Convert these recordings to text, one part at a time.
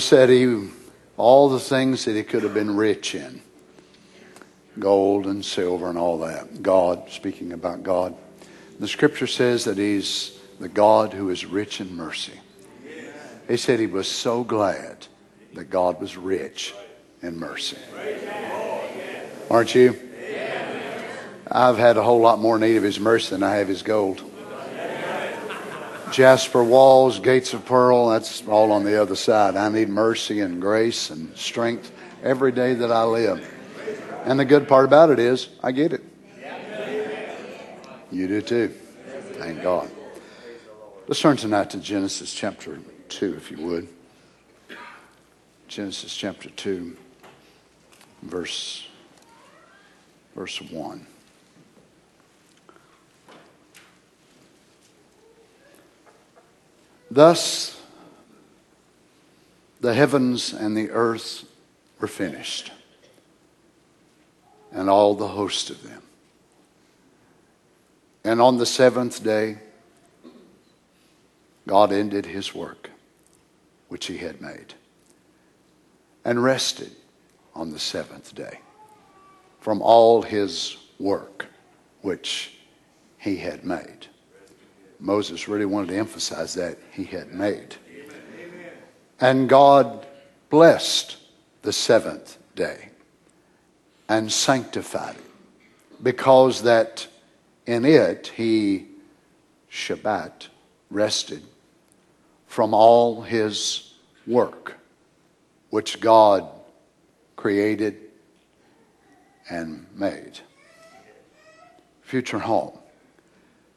said he, all the things that he could have been rich in gold and silver and all that. God, speaking about God. The scripture says that He's the God who is rich in mercy. He said he was so glad that God was rich in mercy. Aren't you? I've had a whole lot more need of His mercy than I have His gold. Jasper walls, gates of pearl, that's all on the other side. I need mercy and grace and strength every day that I live. And the good part about it is, I get it. You do too. Thank God. Let's turn tonight to Genesis chapter 2, if you would. Genesis chapter 2, verse, verse 1. Thus, the heavens and the earth were finished, and all the host of them. And on the seventh day, God ended his work which he had made and rested on the seventh day from all his work which he had made. Moses really wanted to emphasize that he had made. And God blessed the seventh day and sanctified it because that in it he, Shabbat, rested from all his work which God created and made. Future home.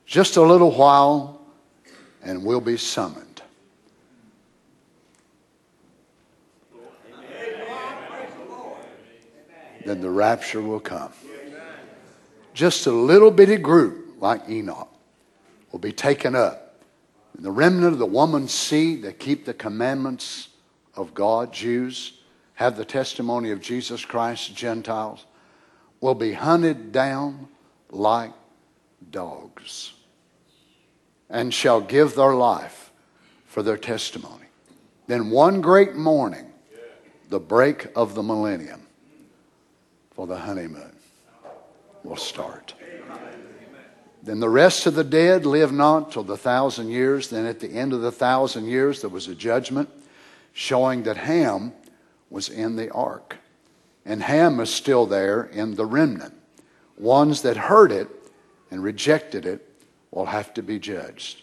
Just a little while, and we'll be summoned. Then the rapture will come. Just a little bitty group like Enoch will be taken up. And the remnant of the woman's seed that keep the commandments of God, Jews, have the testimony of Jesus Christ, Gentiles, will be hunted down like dogs and shall give their life for their testimony. Then one great morning, the break of the millennium for the honeymoon will start. Then the rest of the dead live not till the thousand years. Then at the end of the thousand years, there was a judgment showing that Ham was in the ark. And Ham is still there in the remnant. Ones that heard it and rejected it will have to be judged.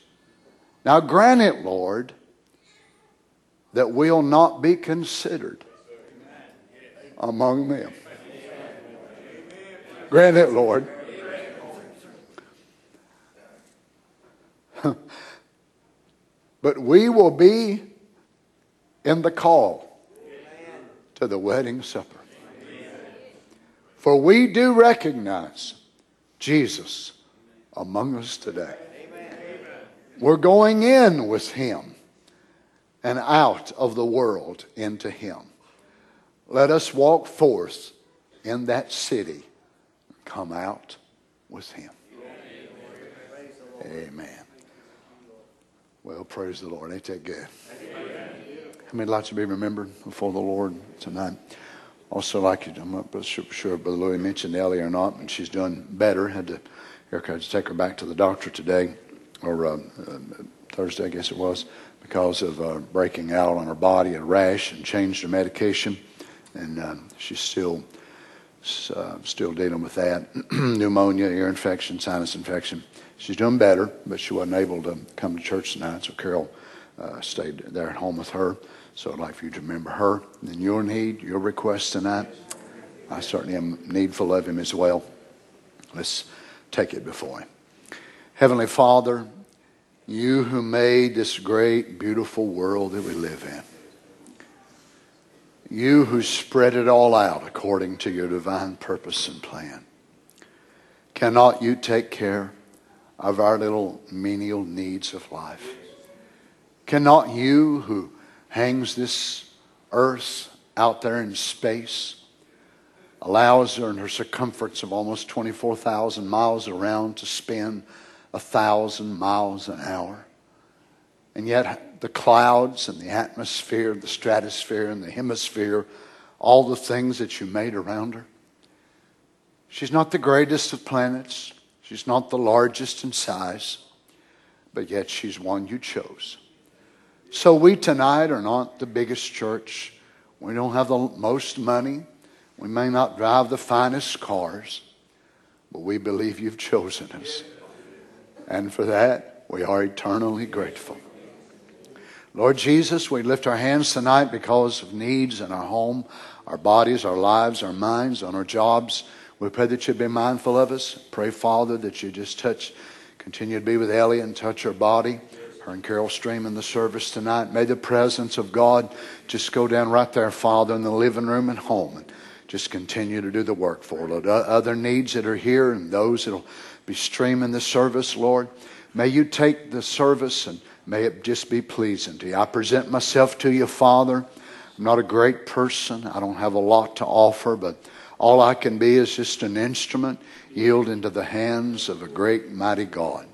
Now, grant it, Lord, that we'll not be considered among them. Grant it, Lord. but we will be in the call to the wedding supper. For we do recognize Jesus among us today. We're going in with Him and out of the world into Him. Let us walk forth in that city, come out with Him. Amen. Well, praise the Lord. Ain't that good? How many like to be remembered before the Lord tonight? Also, like you, I'm not sure, sure Brother Louis mentioned Ellie or not, but she's doing better. Had to, Erica had to take her back to the doctor today, or uh, uh, Thursday, I guess it was, because of uh, breaking out on her body, a rash, and changed her medication. And uh, she's still uh, still dealing with that pneumonia, ear infection, sinus infection. She's doing better, but she wasn't able to come to church tonight, so Carol uh, stayed there at home with her. So I'd like for you to remember her and your need, your request tonight. I certainly am needful of him as well. Let's take it before him. Heavenly Father, you who made this great, beautiful world that we live in, you who spread it all out according to your divine purpose and plan, cannot you take care of our little menial needs of life? Cannot you, who hangs this earth out there in space, allows her in her circumference of almost 24,000 miles around to spin a thousand miles an hour. And yet, the clouds and the atmosphere, the stratosphere and the hemisphere, all the things that you made around her. She's not the greatest of planets. She's not the largest in size, but yet she's one you chose. So we tonight are not the biggest church. We don't have the most money. We may not drive the finest cars, but we believe you've chosen us. And for that, we are eternally grateful. Lord Jesus, we lift our hands tonight because of needs in our home, our bodies, our lives, our minds, on our jobs. We pray that you be mindful of us. Pray, Father, that you just touch, continue to be with Ellie and touch her body. Her and Carol Stream in the service tonight. May the presence of God just go down right there, Father, in the living room and home. And just continue to do the work for, Lord. Other needs that are here and those that will be streaming the service, Lord. May you take the service and may it just be pleasing to you. I present myself to you, Father. I'm not a great person. I don't have a lot to offer, but all I can be is just an instrument yielded into the hands of a great, mighty God.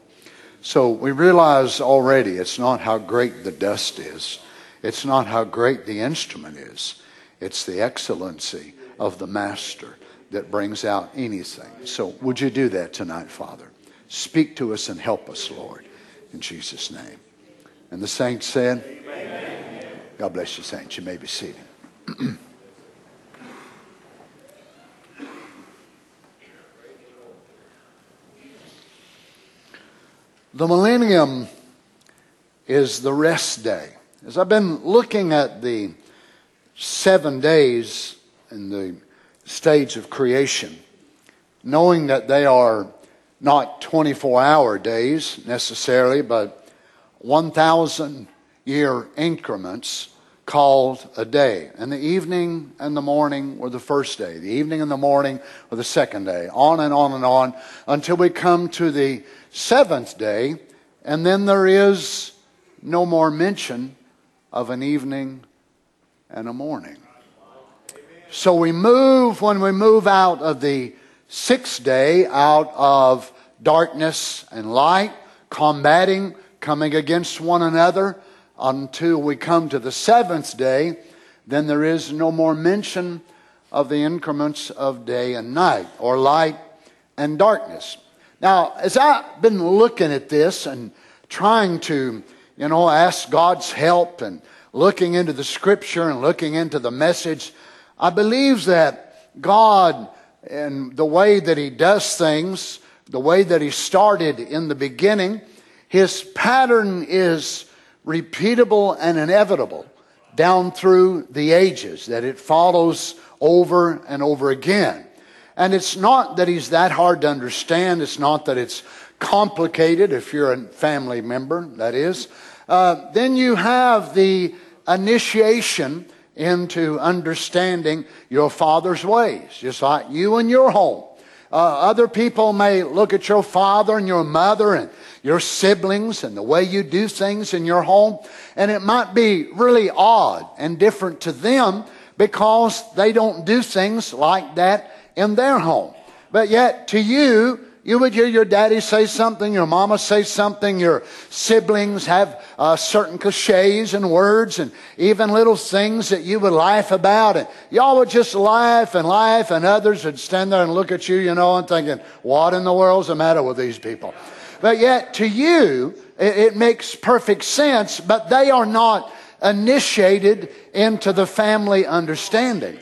So we realize already it's not how great the dust is, it's not how great the instrument is, it's the excellency of the Master that brings out anything. So would you do that tonight, Father? Speak to us and help us, Lord, in Jesus' name. And the saints said, Amen. God bless you, saints. You may be seated. The millennium is the rest day. As I've been looking at the seven days in the stage of creation, knowing that they are not 24 hour days necessarily, but 1,000 year increments called a day. And the evening and the morning were the first day, the evening and the morning were the second day, on and on and on until we come to the seventh day, and then there is no more mention of an evening and a morning. So we move, when we move out of the sixth day, out of darkness and light, combating, coming against one another, until we come to the seventh day, then there is no more mention of the increments of day and night, or light and darkness. Now, as I've been looking at this and trying to, you know, ask God's help and looking into the scripture and looking into the message, I believe that God and the way that He does things, the way that He started in the beginning, His pattern is repeatable and inevitable down through the ages, that it follows over and over again. And it's not that he's that hard to understand. It's not that it's complicated, if you're a family member, that is. Uh, then you have the initiation into understanding your father's ways, just like you and your home. Uh, other people may look at your father and your mother and your siblings and the way you do things in your home, and it might be really odd and different to them because they don't do things like that in their home. But yet, to you, you would hear your daddy say something, your mama say something, your siblings have uh, certain cliches and words and even little things that you would laugh about. And y'all would just laugh and laugh, and others would stand there and look at you, you know, and thinking, what in the world's the matter with these people? But yet, to you, it, it makes perfect sense, but they are not initiated into the family understanding.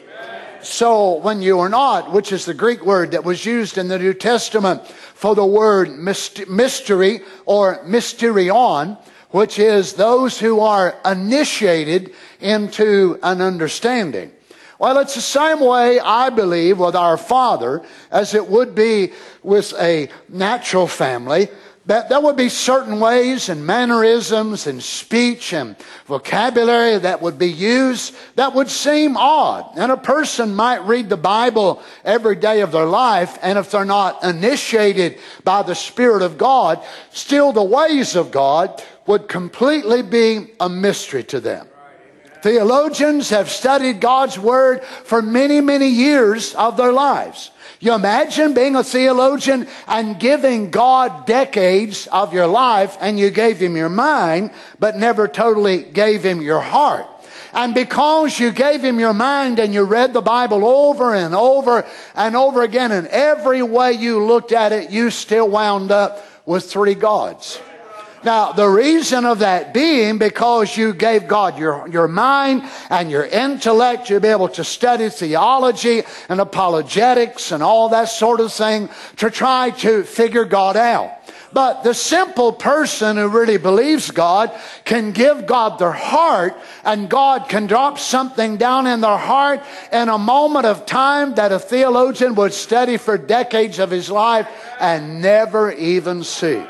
So when you are not, which is the Greek word that was used in the New Testament for the word mystery or mysterion, which is those who are initiated into an understanding. Well, it's the same way, I believe, with our Father as it would be with a natural family that there would be certain ways and mannerisms and speech and vocabulary that would be used that would seem odd. And a person might read the Bible every day of their life, and if they're not initiated by the Spirit of God, still the ways of God would completely be a mystery to them. Theologians have studied God's Word for many, many years of their lives. You imagine being a theologian and giving God decades of your life and you gave him your mind, but never totally gave him your heart. And because you gave him your mind and you read the Bible over and over and over again, and every way you looked at it, you still wound up with three gods. Now, the reason of that being because you gave God your, your mind and your intellect to be able to study theology and apologetics and all that sort of thing to try to figure God out. But the simple person who really believes God can give God their heart and God can drop something down in their heart in a moment of time that a theologian would study for decades of his life and never even see.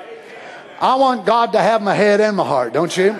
I want God to have my head and my heart, don't you?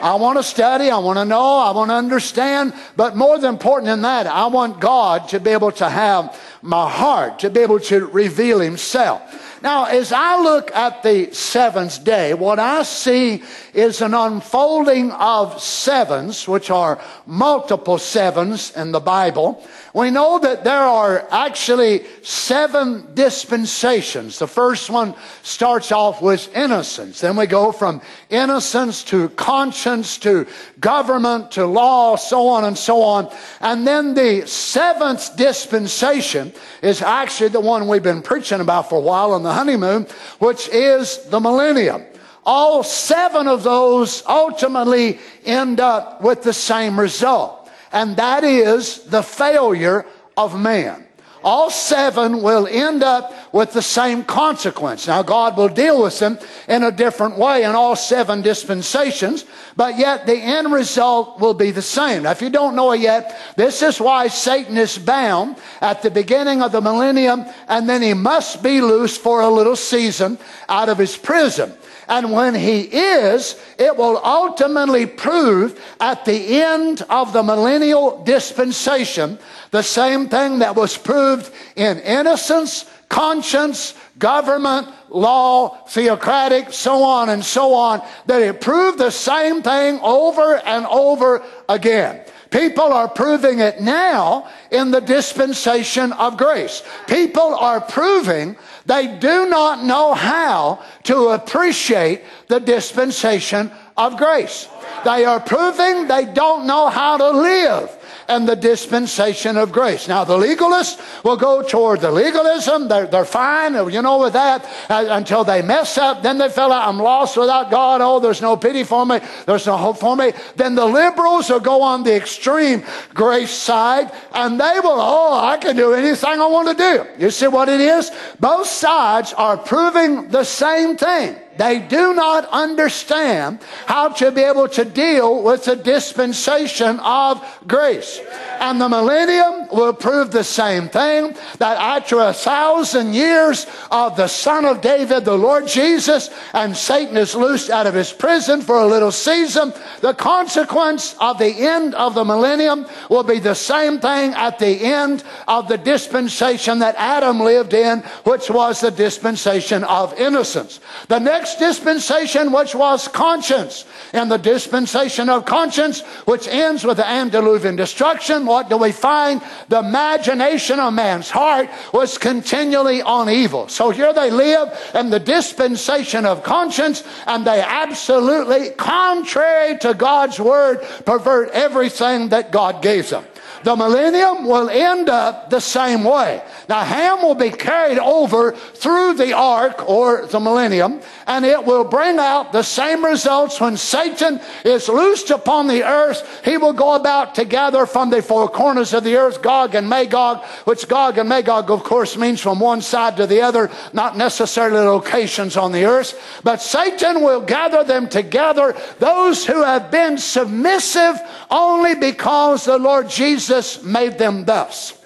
I want to study, I want to know, I want to understand, but more than important than that, I want God to be able to have my heart, to be able to reveal Himself. Now, as I look at the seventh day, what I see is an unfolding of sevens, which are multiple sevens in the Bible. We know that there are actually seven dispensations. The first one starts off with innocence. Then we go from innocence to conscience to government to law, so on and so on. And then the seventh dispensation is actually the one we've been preaching about for a while on the honeymoon, which is the millennium all seven of those ultimately end up with the same result and that is the failure of man. All seven will end up with the same consequence. Now, God will deal with them in a different way in all seven dispensations, but yet the end result will be the same. Now, if you don't know it yet, this is why Satan is bound at the beginning of the millennium, and then he must be loose for a little season out of his prison. And when he is, it will ultimately prove at the end of the millennial dispensation the same thing that was proved in innocence, conscience, government, law, theocratic, so on and so on, that it proved the same thing over and over again. People are proving it now in the dispensation of grace. People are proving they do not know how to appreciate the dispensation of grace. They are proving they don't know how to live and the dispensation of grace. Now, the legalists will go toward the legalism. They're, they're fine, you know, with that uh, until they mess up. Then they feel like I'm lost without God. Oh, there's no pity for me. There's no hope for me. Then the liberals will go on the extreme grace side and they will, oh, I can do anything I want to do. You see what it is? Both sides are proving the same thing. They do not understand how to be able to deal with the dispensation of grace. And the millennium will prove the same thing that after a thousand years of the Son of David, the Lord Jesus, and Satan is loosed out of his prison for a little season, the consequence of the end of the millennium will be the same thing at the end of the dispensation that Adam lived in, which was the dispensation of innocence. The next next dispensation, which was conscience. In the dispensation of conscience, which ends with the antediluvian destruction, what do we find? The imagination of man's heart was continually on evil. So here they live in the dispensation of conscience, and they absolutely, contrary to God's word, pervert everything that God gave them. The millennium will end up the same way. Now, Ham will be carried over through the ark or the millennium, and it will bring out the same results when Satan is loosed upon the earth. He will go about to gather from the four corners of the earth Gog and Magog, which Gog and Magog, of course, means from one side to the other, not necessarily locations on the earth. But Satan will gather them together, those who have been submissive only because the Lord Jesus Jesus made them thus.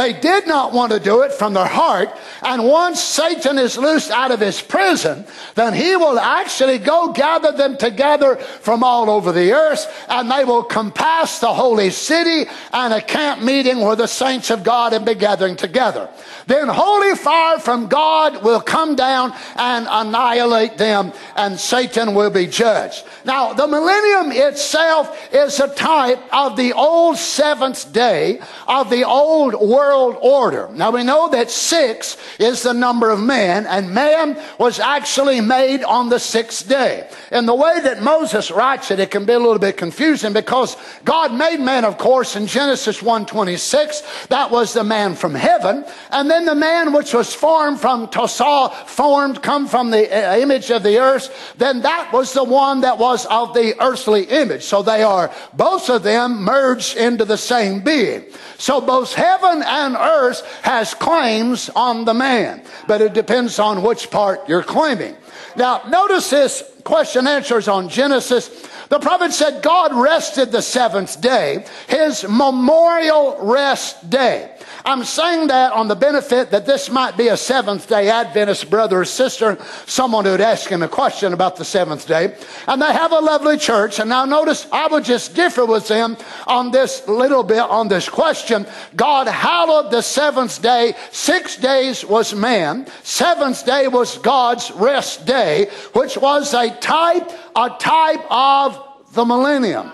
They did not want to do it from their heart. And once Satan is loosed out of his prison, then he will actually go gather them together from all over the earth and they will compass the holy city and a camp meeting where the saints of God and be gathering together. Then holy fire from God will come down and annihilate them and Satan will be judged. Now, the millennium itself is a type of the old seventh day of the old world order. Now, we know that six is the number of man and man was actually made on the sixth day. In the way that Moses writes it, it can be a little bit confusing because God made man, of course, in Genesis 1.26. That was the man from heaven. And then the man which was formed from Tosah, formed, come from the uh, image of the earth, then that was the one that was of the earthly image. So they are, both of them merged into the same being. So both heaven and earth has claims on the man, but it depends on which part you're claiming. Now, notice this question answers on Genesis. The prophet said God rested the seventh day, his memorial rest day. I'm saying that on the benefit that this might be a Seventh day Adventist brother or sister, someone who'd ask him a question about the seventh day. And they have a lovely church. And now notice, I would just differ with them on this little bit on this question. God hallowed the seventh day. Six days was man. Seventh day was God's rest day, which was a type, a type of the millennium.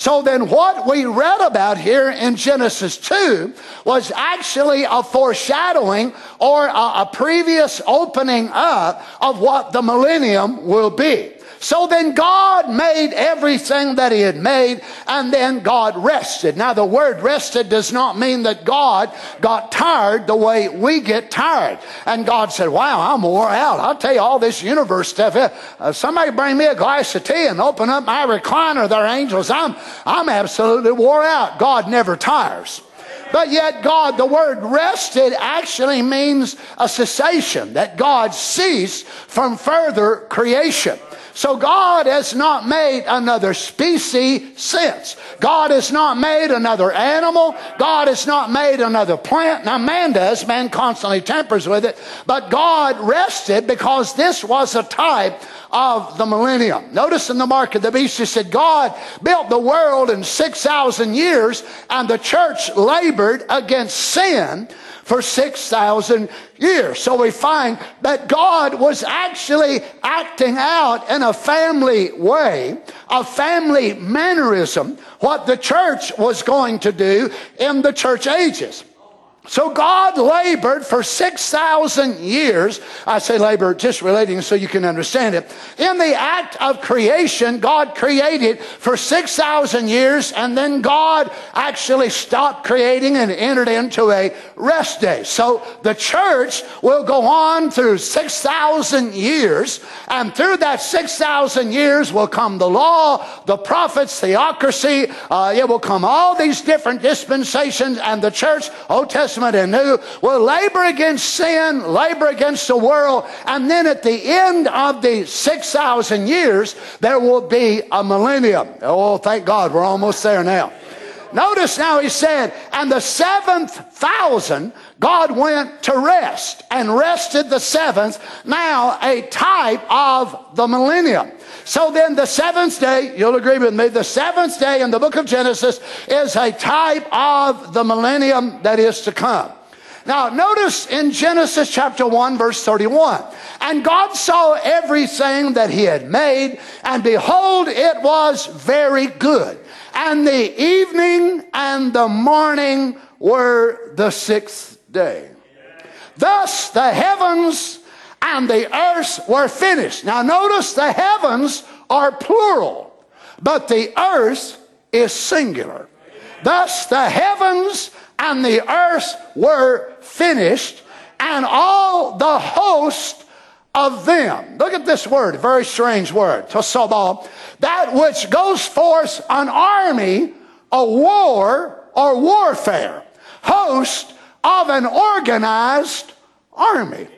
So then what we read about here in Genesis 2 was actually a foreshadowing or a, a previous opening up of what the millennium will be. So then God made everything that He had made, and then God rested. Now, the word rested does not mean that God got tired the way we get tired. And God said, Wow, I'm wore out. I'll tell you all this universe stuff. Uh, somebody bring me a glass of tea and open up my recliner there, angels. I'm, I'm absolutely wore out. God never tires. But yet, God, the word rested actually means a cessation, that God ceased from further creation. So God has not made another species since. God has not made another animal. God has not made another plant. Now man does. Man constantly tampers with it. But God rested because this was a type of the millennium. Notice in the mark of the beast, he said, God built the world in 6,000 years and the church labored against sin for 6,000 years. So we find that God was actually acting out in a family way, a family mannerism, what the church was going to do in the church ages. So God labored for 6,000 years. I say labor just relating so you can understand it. In the act of creation, God created for 6,000 years and then God actually stopped creating and entered into a rest day. So the church will go on through 6,000 years and through that 6,000 years will come the law, the prophets, theocracy. Uh, it will come all these different dispensations and the church, Old Testament, Testament and New will labor against sin, labor against the world, and then at the end of the 6,000 years, there will be a millennium. Oh, thank God, we're almost there now. Notice now he said, and the seventh thousand, God went to rest and rested the seventh, now a type of the millennium. So then the seventh day, you'll agree with me, the seventh day in the book of Genesis is a type of the millennium that is to come. Now, notice in Genesis chapter 1, verse 31. And God saw everything that he had made, and behold, it was very good. And the evening and the morning were the sixth day. Thus the heavens and the earth were finished. Now notice the heavens are plural, but the earth is singular. Thus the heavens and the earth were finished, and all the host of them. Look at this word, very strange word, tosobal. That which goes forth an army, a war, or warfare. Host of an organized army.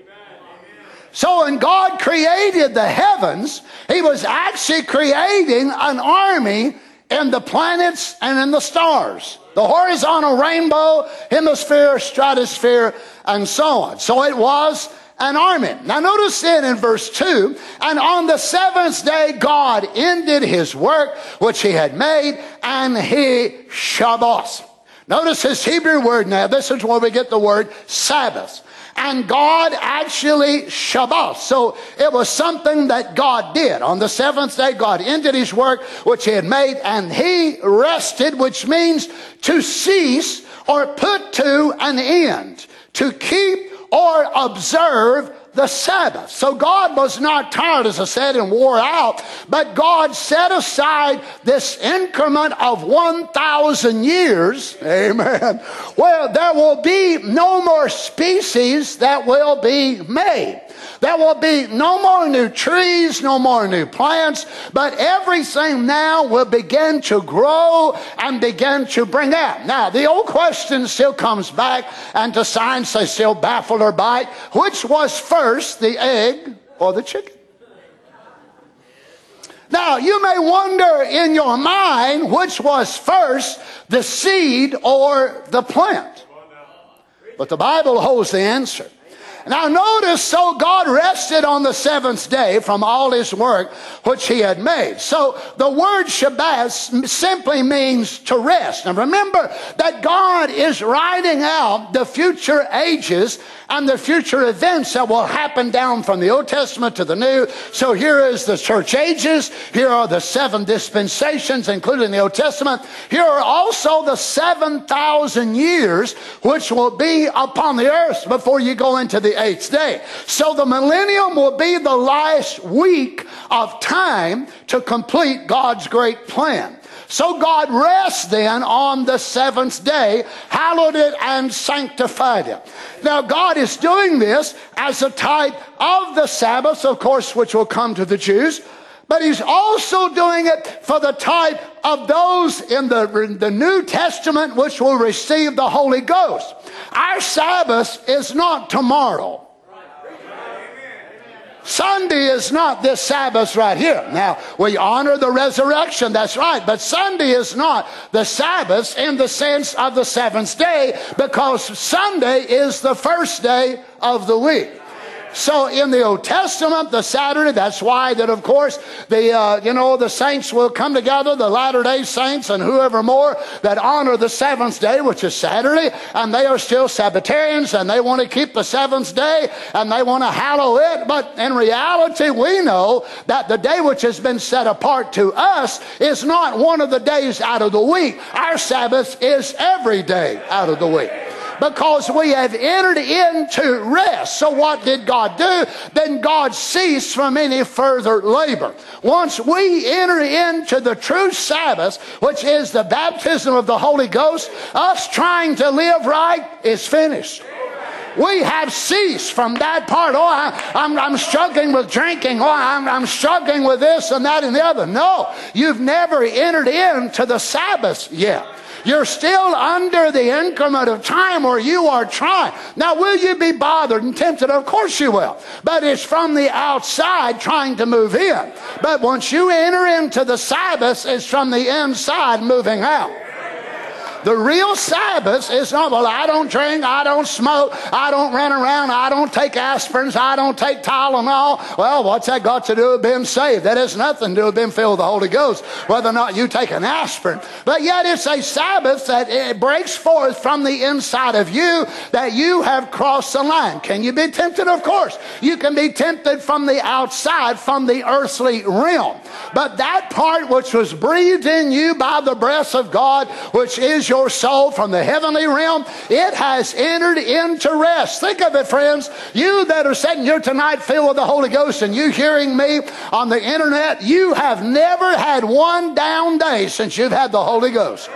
So when God created the heavens, He was actually creating an army in the planets and in the stars. The horizontal rainbow, hemisphere, stratosphere, and so on. So it was an army. Now notice then in verse 2, and on the seventh day God ended his work which he had made, and he Shabbos. Notice his Hebrew word now. This is where we get the word Sabbath. And God actually Shabbat. So it was something that God did. On the seventh day, God ended his work which he had made and he rested, which means to cease or put to an end, to keep or observe the Sabbath. So God was not tired, as I said, and wore out, but God set aside this increment of 1,000 years, amen, where there will be no more species that will be made. There will be no more new trees, no more new plants, but everything now will begin to grow and begin to bring out. Now, the old question still comes back, and to science they still baffle or bite. Which was first, the egg or the chicken? Now, you may wonder in your mind which was first, the seed or the plant. But the Bible holds the answer. Now notice, so God rested on the seventh day from all his work which he had made. So the word Shabbat simply means to rest. Now remember that God is writing out the future ages and the future events that will happen down from the Old Testament to the New. So here is the church ages. Here are the seven dispensations, including the Old Testament. Here are also the 7,000 years which will be upon the earth before you go into the eighth day. So the millennium will be the last week of time to complete God's great plan. So God rests then on the seventh day, hallowed it and sanctified it. Now God is doing this as a type of the Sabbath, of course, which will come to the Jews, but he's also doing it for the type of those in the, in the New Testament which will receive the Holy Ghost. Our Sabbath is not tomorrow. Sunday is not this Sabbath right here. Now, we honor the resurrection, that's right, but Sunday is not the Sabbath in the sense of the seventh day because Sunday is the first day of the week. So in the Old Testament, the Saturday, that's why that of course the, uh, you know, the saints will come together, the latter day saints and whoever more that honor the seventh day, which is Saturday, and they are still Sabbatarians and they want to keep the seventh day and they want to hallow it. But in reality, we know that the day which has been set apart to us is not one of the days out of the week. Our Sabbath is every day out of the week because we have entered into rest. So what did God do? Then God ceased from any further labor. Once we enter into the true Sabbath, which is the baptism of the Holy Ghost, us trying to live right is finished. We have ceased from that part. Oh, I, am struggling with drinking. Oh, I'm, I'm struggling with this and that and the other. No, you've never entered into the Sabbath yet. You're still under the increment of time where you are trying. Now, will you be bothered and tempted? Of course you will. But it's from the outside trying to move in. But once you enter into the Sabbath, it's from the inside moving out. The real Sabbath is not, well, I don't drink, I don't smoke, I don't run around, I don't take aspirins, I don't take Tylenol. Well, what's that got to do with being saved? That has nothing to do with being filled with the Holy Ghost, whether or not you take an aspirin. But yet it's a Sabbath that it breaks forth from the inside of you that you have crossed the line. Can you be tempted? Of course. You can be tempted from the outside, from the earthly realm. But that part which was breathed in you by the breath of God, which is your soul from the heavenly realm, it has entered into rest. Think of it, friends. You that are sitting here tonight filled with the Holy Ghost and you hearing me on the internet, you have never had one down day since you've had the Holy Ghost.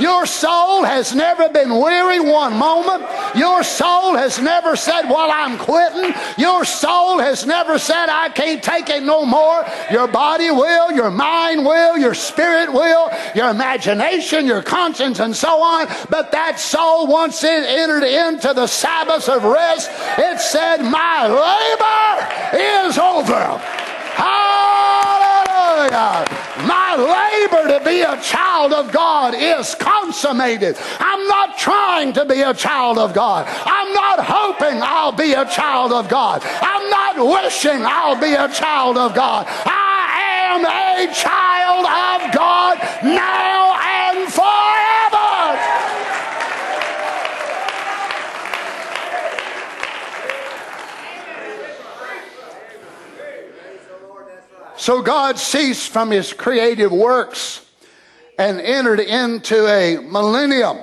Your soul has never been weary one moment. Your soul has never said, Well, I'm quitting. Your soul has never said, I can't take it no more. Your body will, your mind will, your spirit will, your imagination, your conscience, and so on. But that soul, once it entered into the Sabbath of rest, it said, My labor is over. Hallelujah. Labor to be a child of God is consummated. I'm not trying to be a child of God. I'm not hoping I'll be a child of God. I'm not wishing I'll be a child of God. I am a child of God now and forever. So God ceased from his creative works and entered into a millennium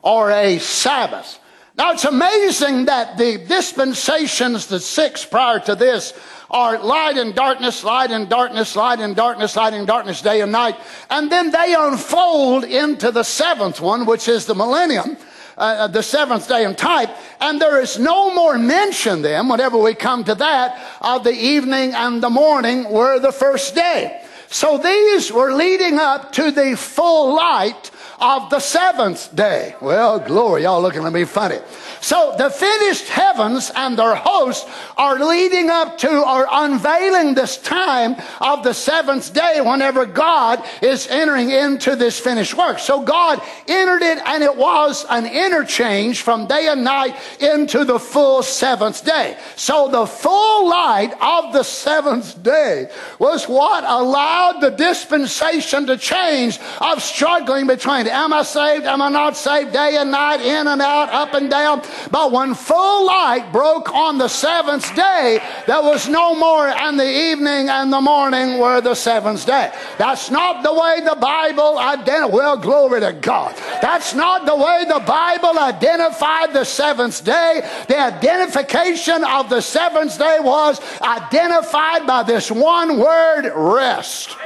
or a Sabbath. Now it's amazing that the dispensations, the six prior to this, are light and darkness, light and darkness, light and darkness, light and darkness, day and night. And then they unfold into the seventh one, which is the millennium. Uh, the seventh day in type, and there is no more mention then, whenever we come to that, of the evening and the morning were the first day. So these were leading up to the full light of the seventh day. Well, glory, y'all looking at me funny. So the finished heavens and their host are leading up to or unveiling this time of the seventh day whenever God is entering into this finished work. So God entered it and it was an interchange from day and night into the full seventh day. So the full light of the seventh day was what allowed the dispensation to change of struggling between am I saved, am I not saved, day and night, in and out, up and down. But when full light broke on the seventh day, there was no more, and the evening and the morning were the seventh day. That's not the way the Bible identified. Well, glory to God. That's not the way the Bible identified the seventh day. The identification of the seventh day was identified by this one word rest.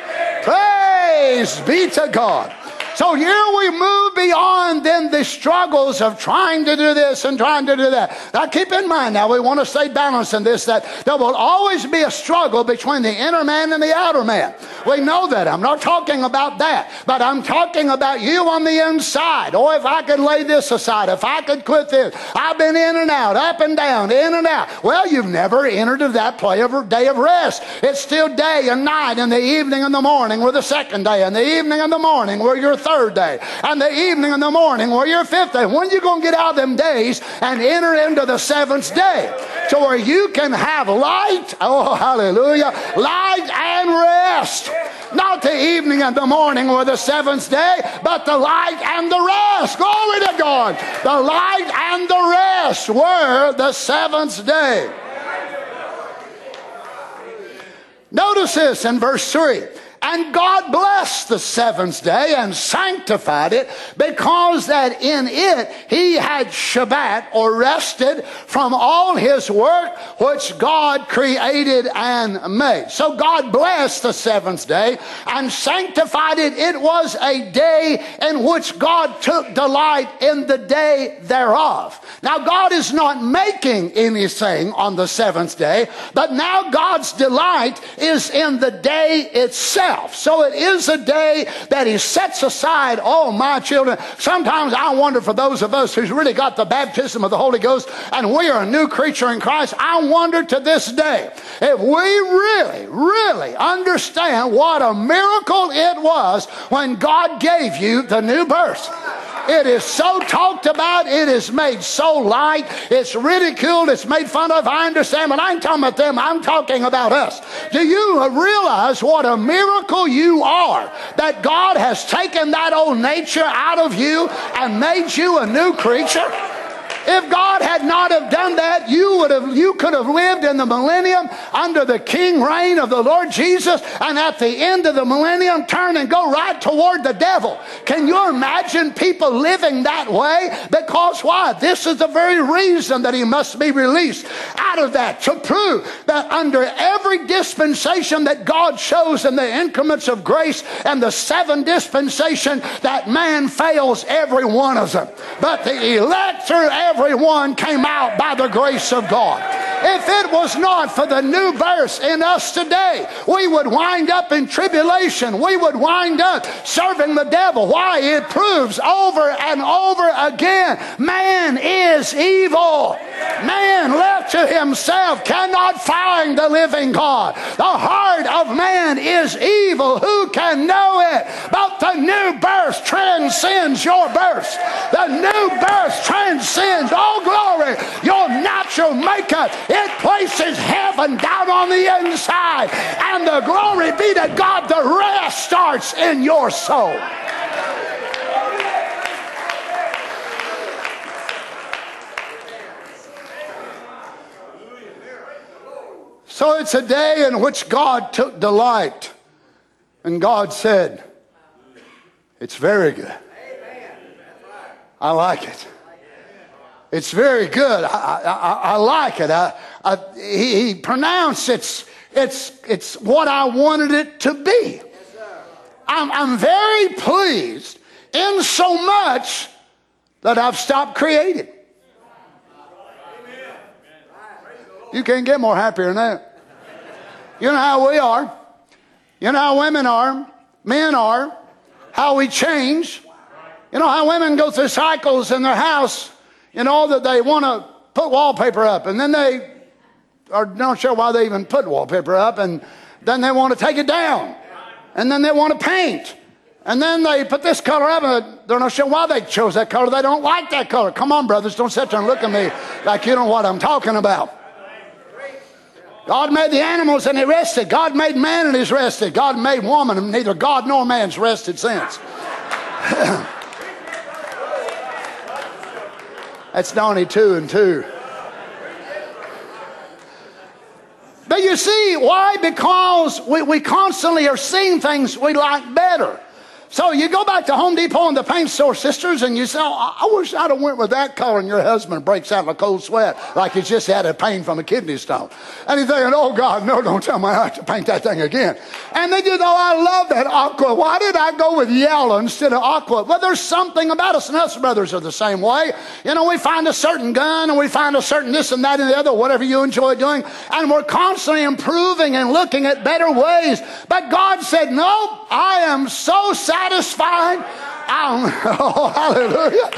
Praise be to God. So here we move beyond then the struggles of trying to do this and trying to do that. Now keep in mind now, we want to stay balanced in this that there will always be a struggle between the inner man and the outer man. We know that. I'm not talking about that, but I'm talking about you on the inside. Or oh, if I could lay this aside, if I could quit this, I've been in and out, up and down, in and out. Well, you've never entered that play of day of rest. It's still day and night, and the evening and the morning were the second day, and the evening and the morning were your third day, and the evening and the morning were your fifth day. When you going to get out of them days and enter into the seventh day? So where you can have light, oh hallelujah, light and rest. Not the evening and the morning or the seventh day, but the light and the rest. Glory to God. The light and the rest were the seventh day. Notice this in verse 3. And God blessed the seventh day and sanctified it because that in it he had Shabbat or rested from all his work which God created and made. So God blessed the seventh day and sanctified it. It was a day in which God took delight in the day thereof. Now God is not making anything on the seventh day, but now God's delight is in the day itself himself. So it is a day that he sets aside, oh, my children. Sometimes I wonder for those of us who's really got the baptism of the Holy Ghost and we are a new creature in Christ, I wonder to this day if we really, really understand what a miracle it was when God gave you the new birth. It is so talked about. It is made so light. It's ridiculed. It's made fun of. I understand, but I ain't talking about them. I'm talking about us. Do you realize what a miracle you are? That God has taken that old nature out of you and made you a new creature? If God had not have done that, you would have you could have lived in the millennium under the king reign of the Lord Jesus, and at the end of the millennium turn and go right toward the devil. Can you imagine people living that way? Because why? This is the very reason that he must be released out of that to prove that under every dispensation that God shows in the increments of grace and the seven dispensation that man fails every one of them. But the elect through every everyone came out by the grace of God. If it was not for the new birth in us today, we would wind up in tribulation. We would wind up serving the devil. Why? It proves over and over again man is evil. Man left to himself cannot find the living God. The heart of man is evil. Who can know it? But the new birth transcends your birth. The new birth transcends all glory. Your natural makeup, it places heaven down on the inside. And the glory be to God, the rest starts in your soul. So it's a day in which God took delight. And God said, It's very good. I like it. It's very good. I, I, I like it. I, he, he, pronounced it's, it's, it's what I wanted it to be. I'm, I'm very pleased in so much that I've stopped creating. You can't get more happier than that. You know how we are. You know how women are, men are, how we change. You know how women go through cycles in their house, you know, that they want to put wallpaper up, and then they are not sure why they even put wallpaper up, and then they want to take it down, and then they want to paint. And then they put this color up, and they're not sure why they chose that color. They don't like that color. Come on, brothers, don't sit there and look at me like you don't know what I'm talking about. God made the animals and he rested. God made man and he's rested. God made woman and neither God nor man's rested since. That's Donnie two and two. But you see, why? Because we, we constantly are seeing things we like better. So you go back to Home Depot and the paint store, sisters, and you say, oh, I wish I'd have went with that color, and your husband breaks out in a cold sweat like he's just had a pain from a kidney stone. And he's thinking, oh God, no, don't tell me I have to paint that thing again. And they just, oh, I love that aqua. Why did I go with yellow instead of aqua? Well, there's something about us, and us brothers are the same way. You know, we find a certain gun, and we find a certain this and that and the other, whatever you enjoy doing, and we're constantly improving and looking at better ways. But God said, no, I am so sad satisfied. I'm, um, oh, hallelujah.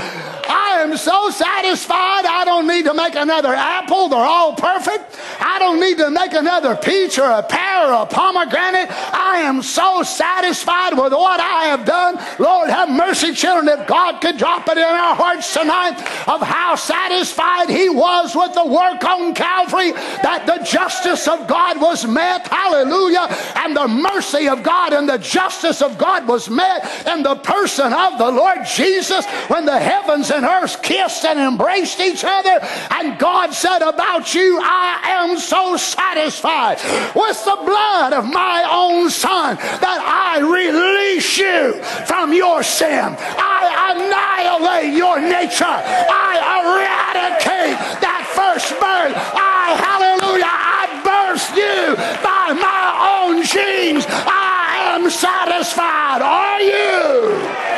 I am so satisfied. I don't need to make another apple. They're all perfect. I don't need to make another peach or a pear or a pomegranate. I am so satisfied with what I have done. Lord, have mercy, children, if God could drop it in our hearts tonight of how satisfied He was with the work on Calvary, that the justice of God was met. Hallelujah. And the mercy of God and the justice of God was met in the person of the Lord Jesus when the heavens and earth kissed and embraced each other. And God said about you, I am so satisfied with the blood of my own son that I release you from your sin. I annihilate your nature. I eradicate that first birth. I, hallelujah, I burst you by my own genes. I am satisfied. Are you?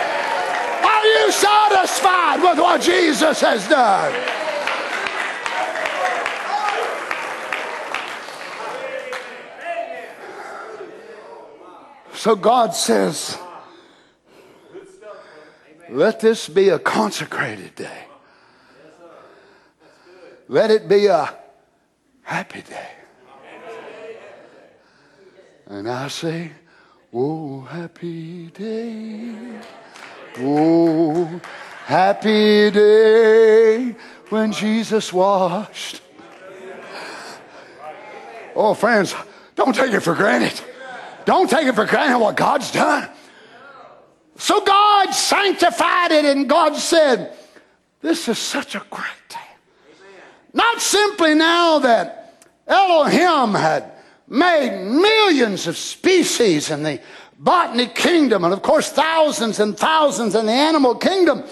Are you satisfied with what Jesus has done? So God says, let this be a consecrated day. Let it be a happy day. And I say, Oh, happy day. Oh, happy day when Jesus washed. Oh, friends, don't take it for granted. Don't take it for granted what God's done. So God sanctified it, and God said, This is such a great day. Not simply now that Elohim had made millions of species in the botany kingdom, and of course, thousands and thousands in the animal kingdom.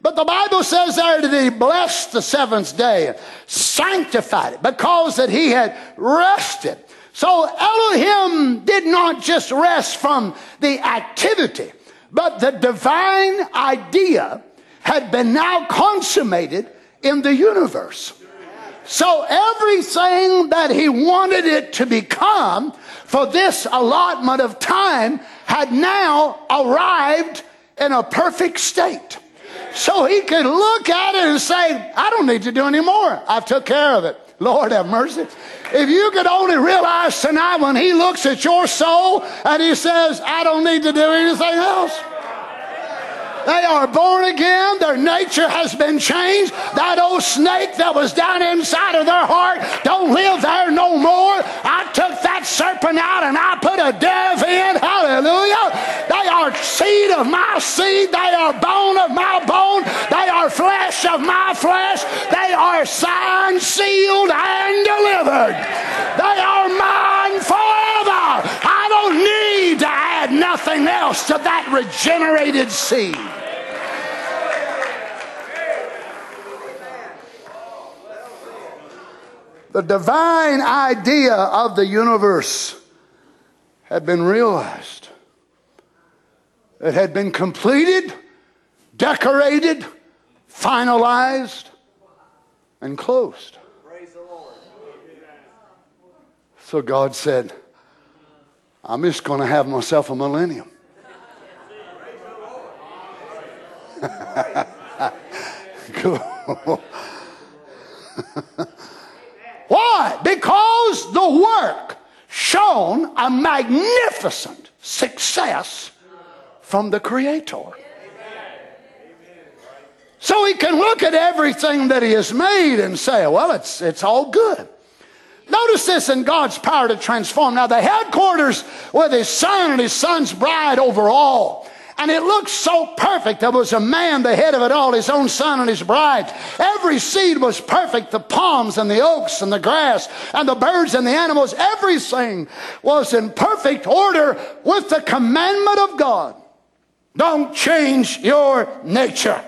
But the Bible says there that he blessed the seventh day, sanctified it, because that he had rested. So Elohim did not just rest from the activity, but the divine idea had been now consummated in the universe. So everything that he wanted it to become for this allotment of time had now arrived in a perfect state. So he could look at it and say, I don't need to do any more. I've took care of it. Lord have mercy. If you could only realize tonight when He looks at your soul and He says, I don't need to do anything else. They are born again. Their nature has been changed. That old snake that was down inside of their heart don't live there no more. I took that serpent out and I put a dove in. Hallelujah. They are seed of my seed. They are bone of my bone. They are flesh of my flesh. They are signed, sealed, and delivered. They are mine forever. I don't need to add nothing else to that regenerated seed. The divine idea of the universe had been realized. It had been completed, decorated, finalized, and closed. So God said, I'm just going to have myself a millennium. Why? Because the work shown a magnificent success from the Creator. So he can look at everything that he has made and say, well, it's, it's all good. Notice this in God's power to transform. Now, the headquarters with his son and his son's bride over all. And it looked so perfect. There was a man, the head of it all, his own son and his bride. Every seed was perfect. The palms and the oaks and the grass and the birds and the animals. Everything was in perfect order with the commandment of God. Don't change your nature.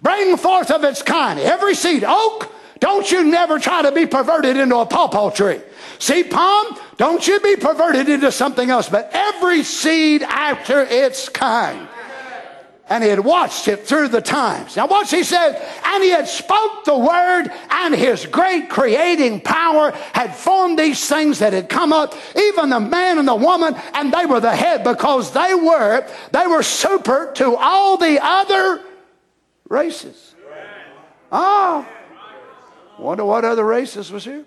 Bring forth of its kind. Every seed, oak, don't you never try to be perverted into a pawpaw tree. See, palm, don't you be perverted into something else, but every seed after its kind. And he had watched it through the times. Now watch he said, and he had spoke the word and his great creating power had formed these things that had come up, even the man and the woman, and they were the head because they were, they were super to all the other races. Ah. Wonder what other races was here?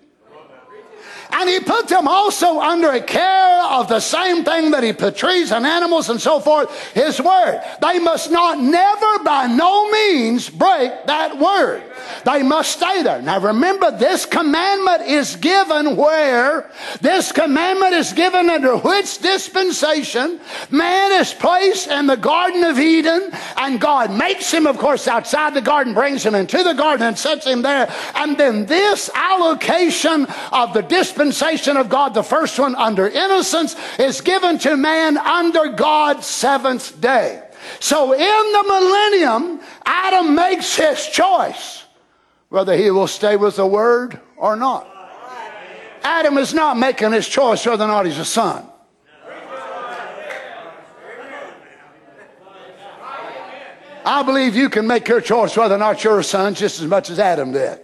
And he put them also under a care of the same thing that he put trees and animals and so forth, his word. They must not never by no means break that word. They must stay there. Now remember, this commandment is given where? This commandment is given under which dispensation? Man is placed in the Garden of Eden, and God makes him, of course, outside the garden, brings him into the garden and sets him there. And then this allocation of the dispensation of God, the first one under innocence, is given to man under God's seventh day. So in the millennium, Adam makes his choice whether he will stay with the word or not. Adam is not making his choice whether or not he's a son. I believe you can make your choice whether or not you're a son just as much as Adam did.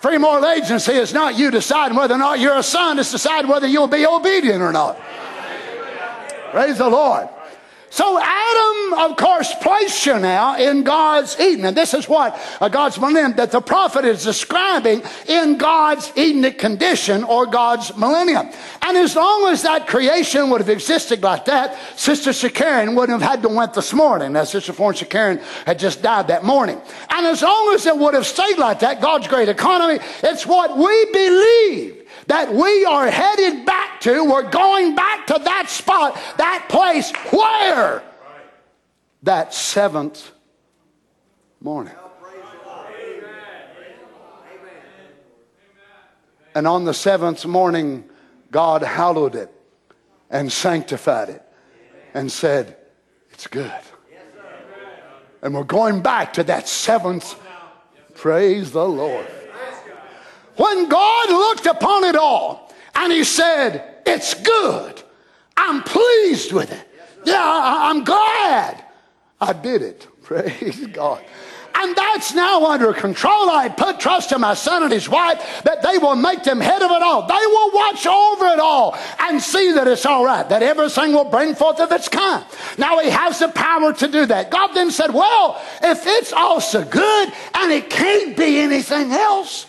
Free moral agency is not you deciding whether or not you're a son, it's deciding whether you'll be obedient or not. Praise the Lord. So Adam, of course, placed you now in God's Eden. And this is what uh, God's millennium that the prophet is describing in God's Edenic condition or God's millennium. And as long as that creation would have existed like that, Sister Shakarian wouldn't have had to went this morning. Now, Sister Florence Shakarian had just died that morning. And as long as it would have stayed like that, God's great economy, it's what we believe that we are headed back to. We're going back to that spot, that place where? That seventh morning. And on the seventh morning, God hallowed it and sanctified it and said, It's good. And we're going back to that seventh. Praise the Lord. When God looked upon it all and he said, It's good, I'm pleased with it. Yeah, I'm glad I did it. Praise God. And that's now under control. I put trust in my son and his wife that they will make them head of it all. They will watch over it all and see that it's all right, that everything will bring forth of its kind. Now he has the power to do that. God then said, Well, if it's also good and it can't be anything else,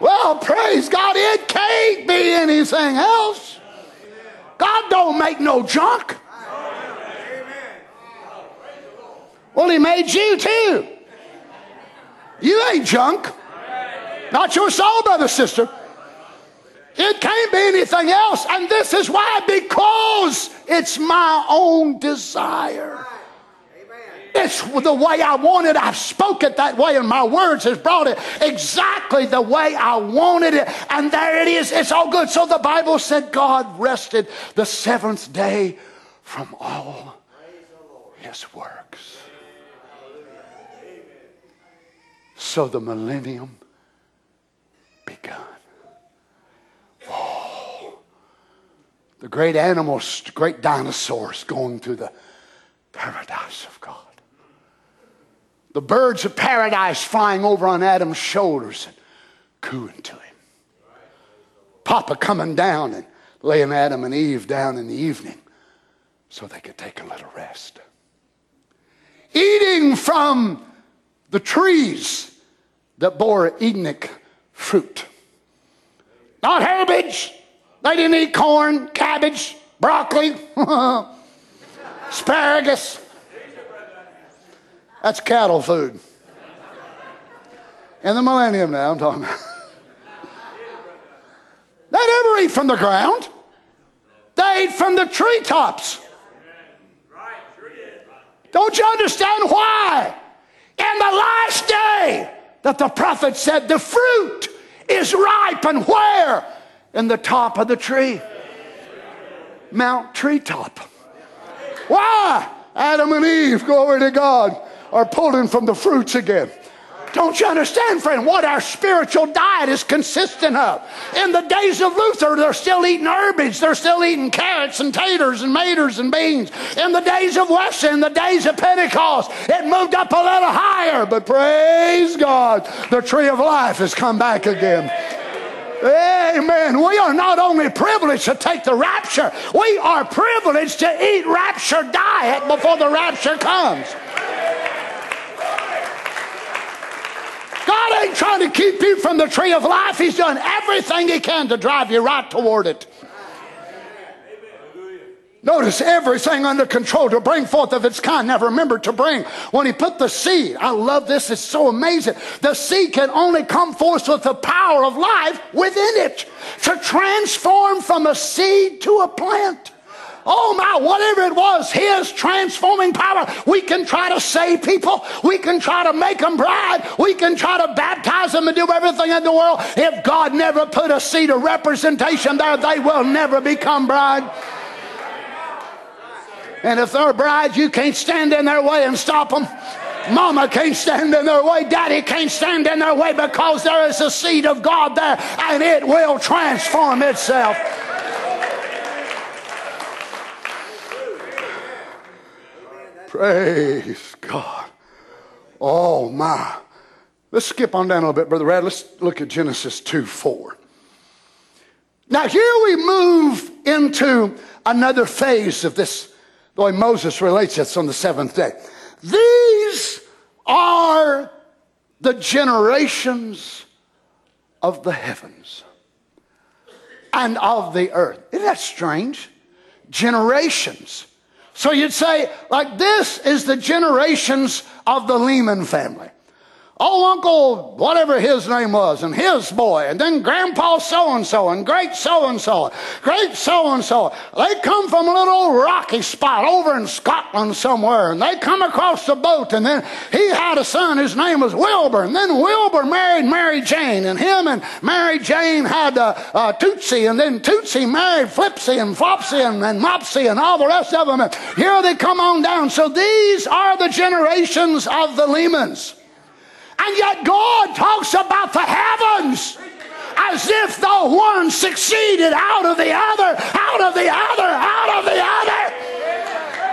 Well, praise God, it can't be anything else. God don't make no junk. Well, He made you too. You ain't junk. Not your soul, brother, sister. It can't be anything else. And this is why, because it's my own desire. It's the way I want it. I've spoke it that way, and my words has brought it exactly the way I wanted it. And there it is. It's all good. So the Bible said God rested the seventh day from all his works. So the millennium begun. Oh, the great animals, great dinosaurs going through the paradise of God the birds of paradise flying over on Adam's shoulders and cooing to him. Papa coming down and laying Adam and Eve down in the evening so they could take a little rest. Eating from the trees that bore Edenic fruit. Not herbage. They didn't eat corn, cabbage, broccoli, asparagus. That's cattle food. In the millennium now, I'm talking about. they never eat from the ground. They eat from the treetops. Don't you understand why? In the last day that the prophet said the fruit is ripe and where? In the top of the tree. Mount Treetop. Why? Adam and Eve, glory to God are pulling from the fruits again. Don't you understand, friend, what our spiritual diet is consistent of? In the days of Luther, they're still eating herbage. They're still eating carrots and taters and maters and beans. In the days of Wesley, in the days of Pentecost, it moved up a little higher. But praise God, the tree of life has come back again. Amen. We are not only privileged to take the rapture, we are privileged to eat rapture diet before the rapture comes. God ain't trying to keep you from the tree of life. He's done everything he can to drive you right toward it. Notice everything under control to bring forth of its kind. Now remember to bring when he put the seed. I love this. It's so amazing. The seed can only come forth with the power of life within it to transform from a seed to a plant. Oh my, whatever it was, His transforming power. We can try to save people. We can try to make them bride. We can try to baptize them and do everything in the world. If God never put a seed of representation there, they will never become bride. And if they're brides, you can't stand in their way and stop them. Mama can't stand in their way. Daddy can't stand in their way because there is a seed of God there and it will transform itself. Praise God. Oh, my. Let's skip on down a little bit, Brother Rad. Let's look at Genesis 2 4. Now, here we move into another phase of this, the way Moses relates it on the seventh day. These are the generations of the heavens and of the earth. Isn't that strange? Generations. So you'd say, like, this is the generations of the Lehman family. Oh, Uncle, whatever his name was, and his boy, and then Grandpa so and so, and great so and so, great so and so. They come from a little rocky spot over in Scotland somewhere, and they come across the boat, and then he had a son, his name was Wilbur, and then Wilbur married Mary Jane, and him and Mary Jane had uh, uh, Tootsie, and then Tootsie married Flipsy and Flopsy and, and Mopsy and all the rest of them. And here they come on down. So these are the generations of the Lehmans. And yet God talks about the heavens as if the one succeeded out of the other, out of the other, out of the other.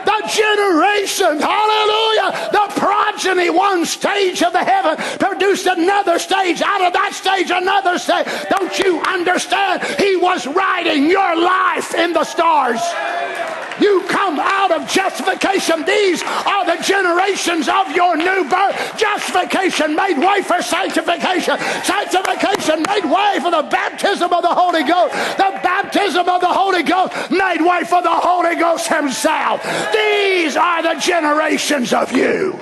The generation, hallelujah, the progeny, one stage of the heaven produced another stage, out of that stage, another stage. Don't you understand? He was writing your life in the stars. You come out of justification. These are the generations of your new birth. Justification made way for sanctification. Sanctification made way for the baptism of the Holy Ghost. The baptism of the Holy Ghost made way for the Holy Ghost Himself. These are the generations of you.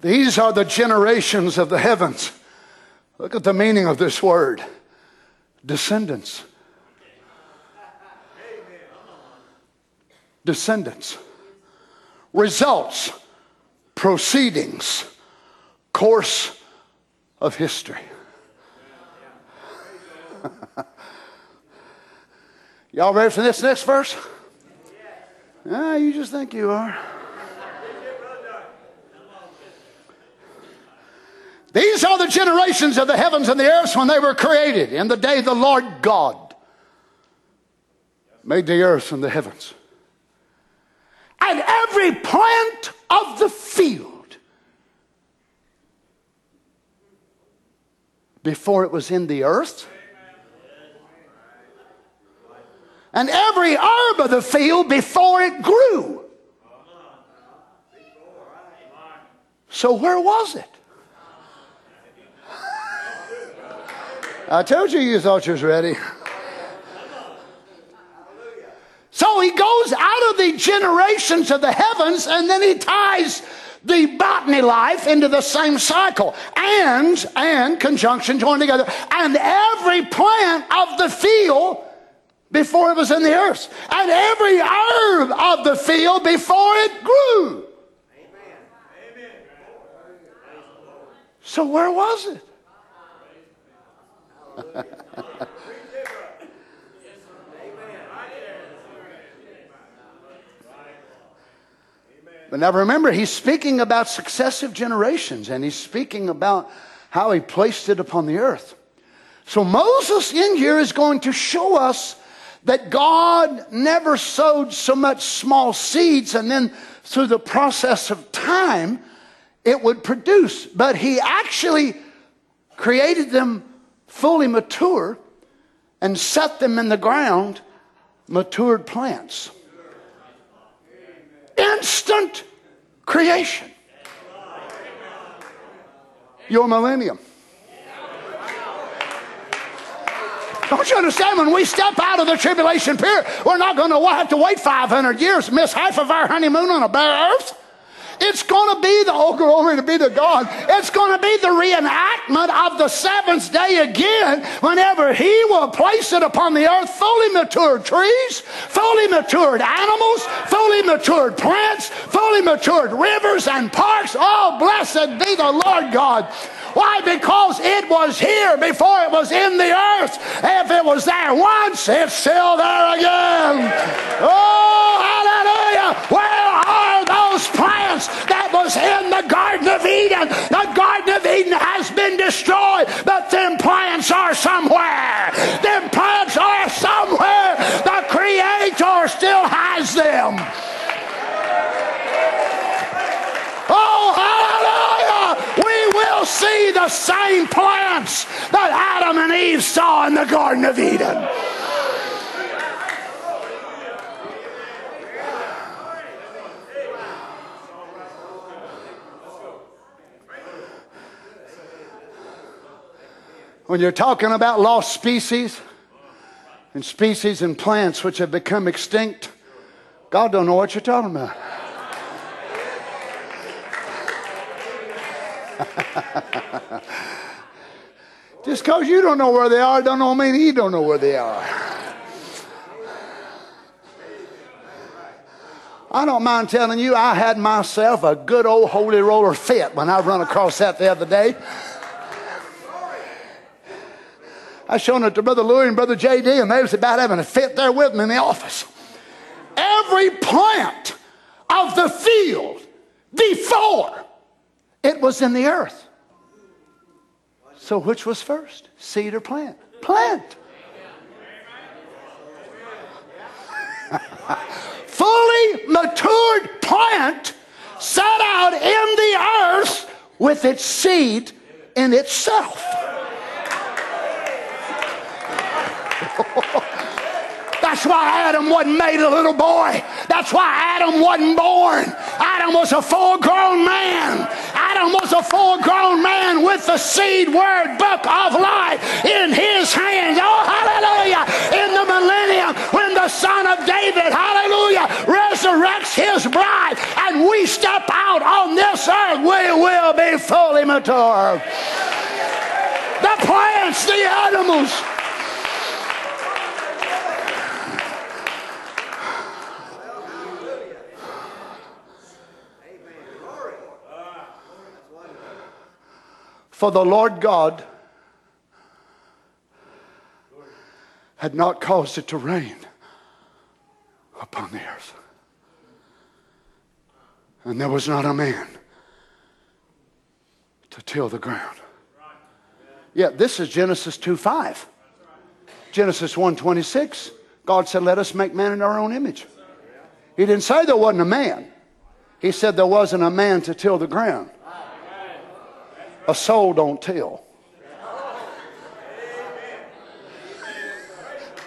These are the generations of the heavens. Look at the meaning of this word descendants. Descendants. Results, proceedings, course of history. Y'all ready for this next verse? Yeah, you just think you are. These are the generations of the heavens and the earth when they were created, in the day the Lord God made the earth and the heavens. And every plant of the field before it was in the earth. And every herb of the field before it grew. So, where was it? I told you you thought you was ready. So he goes out of the generations of the heavens and then he ties the botany life into the same cycle. And, and, conjunction joined together. And every plant of the field before it was in the earth. And every herb of the field before it grew. Amen. So where was it? But now remember, he's speaking about successive generations and he's speaking about how he placed it upon the earth. So Moses in here is going to show us that God never sowed so much small seeds and then through the process of time it would produce. But he actually created them fully mature and set them in the ground, matured plants. Instant creation. Your millennium. Don't you understand? When we step out of the tribulation period, we're not going to have to wait 500 years, miss half of our honeymoon on a bare earth. It's going to be the, oh, glory to be to God. It's going to be the reenactment of the seventh day again whenever He will place it upon the earth fully matured trees, fully matured animals, fully matured plants, fully matured rivers and parks. Oh, blessed be the Lord God. Why? Because it was here before it was in the earth. If it was there once, it's still there again. Oh, those that was in the Garden of Eden? The Garden of Eden has been destroyed, but them plants are somewhere. Them plants are somewhere. The Creator still has them. Oh, hallelujah! We will see the same plants that Adam and Eve saw in the Garden of Eden. When you're talking about lost species and species and plants which have become extinct, God don't know what you're talking about. Just because you don't know where they are, don't know mean he don't know where they are. I don't mind telling you, I had myself a good old holy roller fit when I run across that the other day. I shown it to Brother Louie and Brother J.D., and they was about having a fit there with me in the office. Every plant of the field before it was in the earth. So which was first? Seed or plant? Plant. Fully matured plant set out in the earth with its seed in itself. That's why Adam wasn't made a little boy. That's why Adam wasn't born. Adam was a full grown man. Adam was a full grown man with the seed word book of life in his hands. Oh, hallelujah. In the millennium, when the son of David, hallelujah, resurrects his bride and we step out on this earth, we will be fully mature. The plants, the animals, For the Lord God had not caused it to rain upon the earth. And there was not a man to till the ground. Yeah, this is Genesis 2 5. Genesis 1 26. God said, Let us make man in our own image. He didn't say there wasn't a man, He said there wasn't a man to till the ground. A soul don't tell.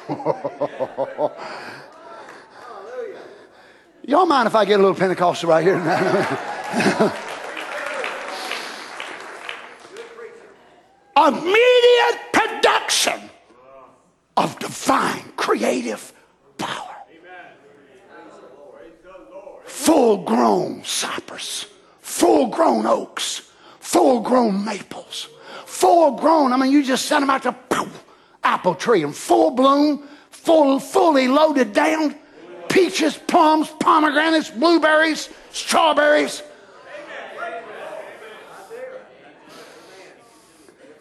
Y'all mind if I get a little Pentecostal right here? Immediate production of divine creative power. Full grown cypress, full grown oaks full grown maples. Full grown, I mean, you just send them out to apple tree and full bloom, full, fully loaded down. Peaches, plums, pomegranates, blueberries, strawberries.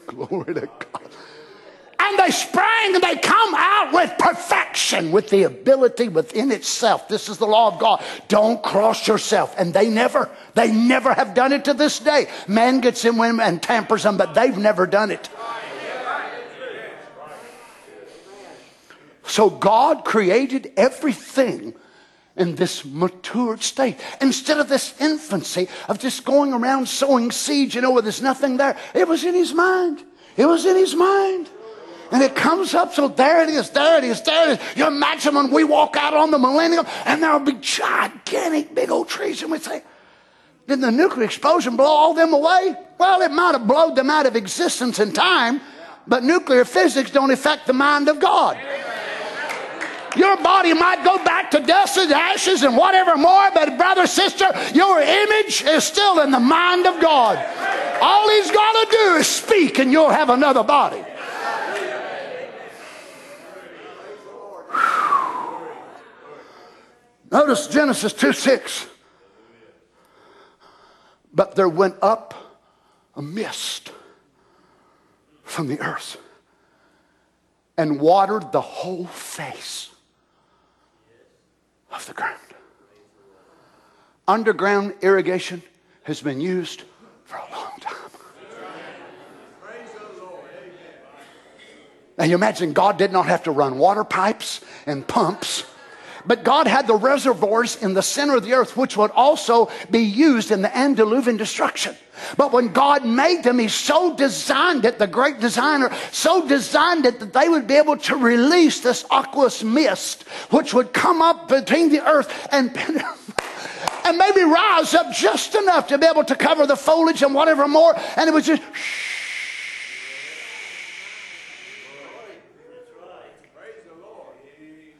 Glory to God and they sprang and they come out with perfection, with the ability within itself. This is the law of God. Don't cross yourself. And they never, they never have done it to this day. Man gets in with them and tampers them, but they've never done it. So God created everything in this matured state. Instead of this infancy of just going around sowing seeds, you know, where there's nothing there. It was in his mind. It was in his mind. And it comes up, so there it is, there it is, there it is. You imagine when we walk out on the millennium and there'll be gigantic big old trees, and we say, Did the nuclear explosion blow all them away? Well, it might have blown them out of existence in time, but nuclear physics don't affect the mind of God. Your body might go back to dust and ashes and whatever more, but brother, sister, your image is still in the mind of God. All he's got to do is speak, and you'll have another body. Notice Genesis 2 6. But there went up a mist from the earth and watered the whole face of the ground. Underground irrigation has been used for a long time. Now you imagine God did not have to run water pipes and pumps but God had the reservoirs in the center of the earth, which would also be used in the antediluvian destruction. But when God made them, He so designed it, the great designer, so designed it that they would be able to release this aqueous mist, which would come up between the earth and, and maybe rise up just enough to be able to cover the foliage and whatever more. And it was just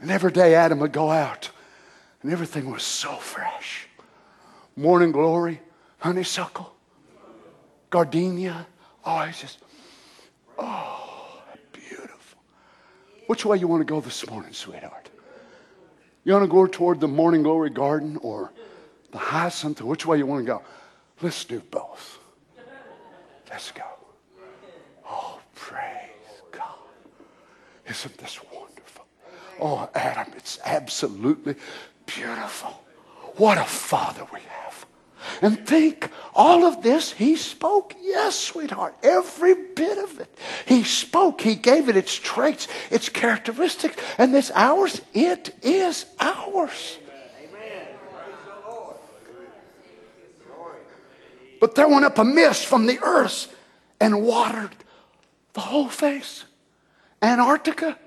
And every day Adam would go out, and everything was so fresh. Morning glory, honeysuckle, gardenia. Oh, it's just, oh, beautiful. Which way you want to go this morning, sweetheart? You want to go toward the morning glory garden or the hyacinth? Which way you want to go? Let's do both. Let's go. Oh, praise God. Isn't this Oh, Adam, it's absolutely beautiful. What a father we have. And think, all of this he spoke. Yes, sweetheart, every bit of it. He spoke. He gave it its traits, its characteristics, and this ours. It is ours. But there went up a mist from the earth and watered the whole face. Antarctica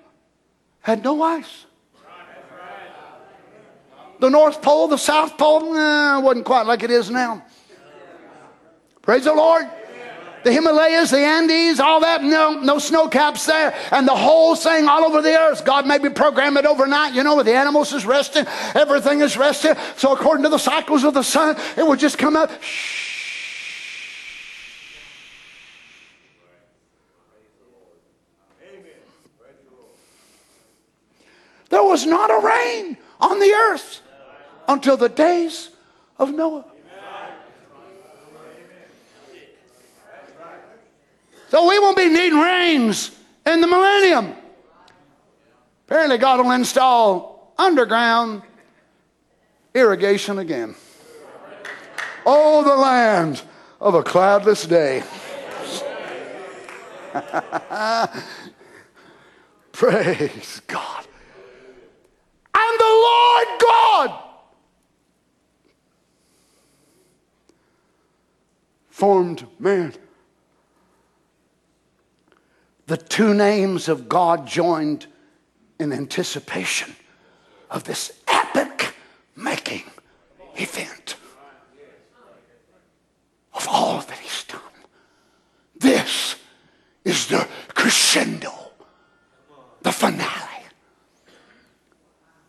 had no ice. The North Pole, the South Pole, eh, wasn't quite like it is now. Praise the Lord. The Himalayas, the Andes, all that, no, no snow caps there. And the whole thing all over the earth. God maybe program it overnight, you know, where the animals is resting, everything is resting. So according to the cycles of the sun, it would just come up. Shh. There was not a rain on the earth until the days of Noah. So we won't be needing rains in the millennium. Apparently, God will install underground irrigation again. Oh, the land of a cloudless day. Praise God. And the Lord God formed man. The two names of God joined in anticipation of this epic making event of all that He's done. This is the crescendo, the finale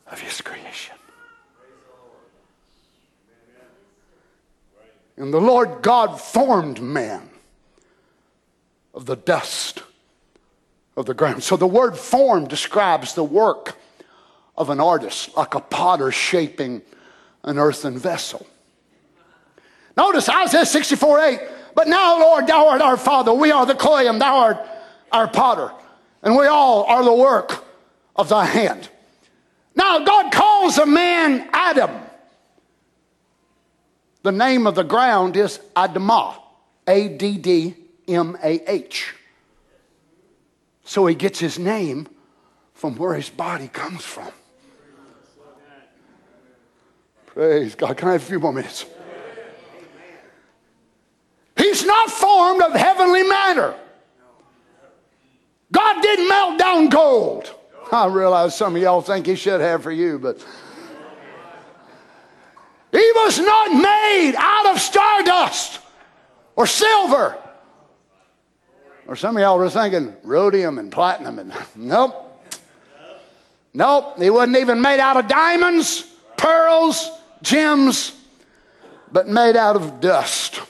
of his creation. And the Lord God formed man of the dust of the ground. So the word form describes the work of an artist, like a potter shaping an earthen vessel. Notice Isaiah 64 8. But now, Lord, thou art our Father. We are the clay, and thou art our potter. And we all are the work of thy hand. Now, God calls a man Adam. The name of the ground is Adamah, A D D M A H. So he gets his name from where his body comes from. Praise God. Can I have a few more minutes? He's not formed of heavenly matter. God didn't melt down gold. I realize some of y'all think he should have for you, but he was not made out of stardust or silver. Or some of y'all were thinking rhodium and platinum and nope. Nope, he wasn't even made out of diamonds, pearls, gems, but made out of dust.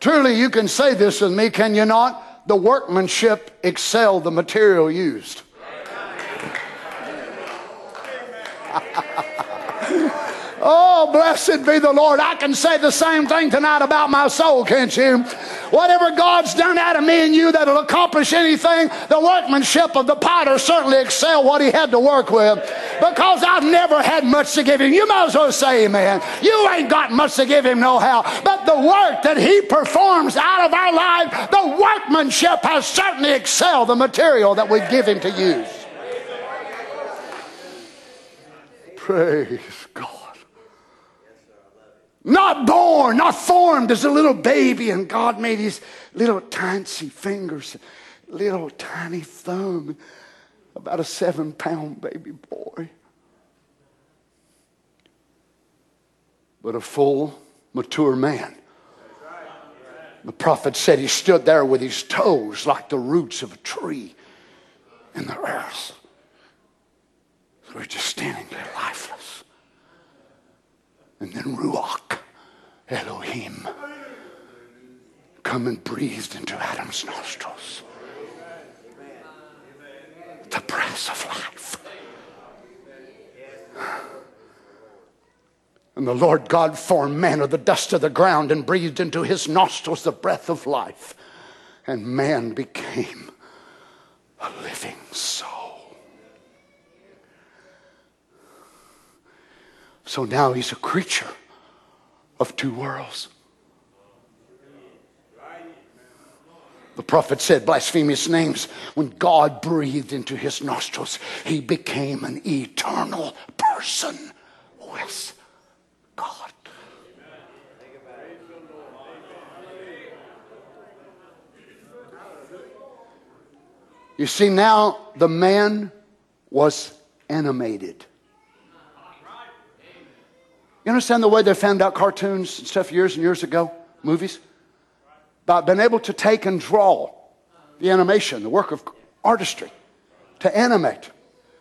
Truly, you can say this with me, can you not? the workmanship excelled the material used. oh, blessed be the Lord. I can say the same thing tonight about my soul, can't you? Whatever God's done out of me and you that'll accomplish anything, the workmanship of the potter certainly excel what he had to work with. Because I've never had much to give him. You might as well say amen. You ain't got much to give him no how. But the work that he performs out of our life, the workmanship has certainly excelled the material that we give him to use. Praise not born, not formed as a little baby, and God made his little tiny fingers, little tiny thumb, about a seven pound baby boy. But a full, mature man. The prophet said he stood there with his toes like the roots of a tree in the earth. We're just standing there lifeless. And then Ruach, Elohim, come and breathed into Adam's nostrils the breath of life. And the Lord God formed man of the dust of the ground and breathed into his nostrils the breath of life. And man became a living soul. So now he's a creature of two worlds. The prophet said blasphemous names. When God breathed into his nostrils, he became an eternal person with God. You see, now the man was animated. You understand the way they found out cartoons and stuff years and years ago, movies? By being able to take and draw the animation, the work of artistry, to animate.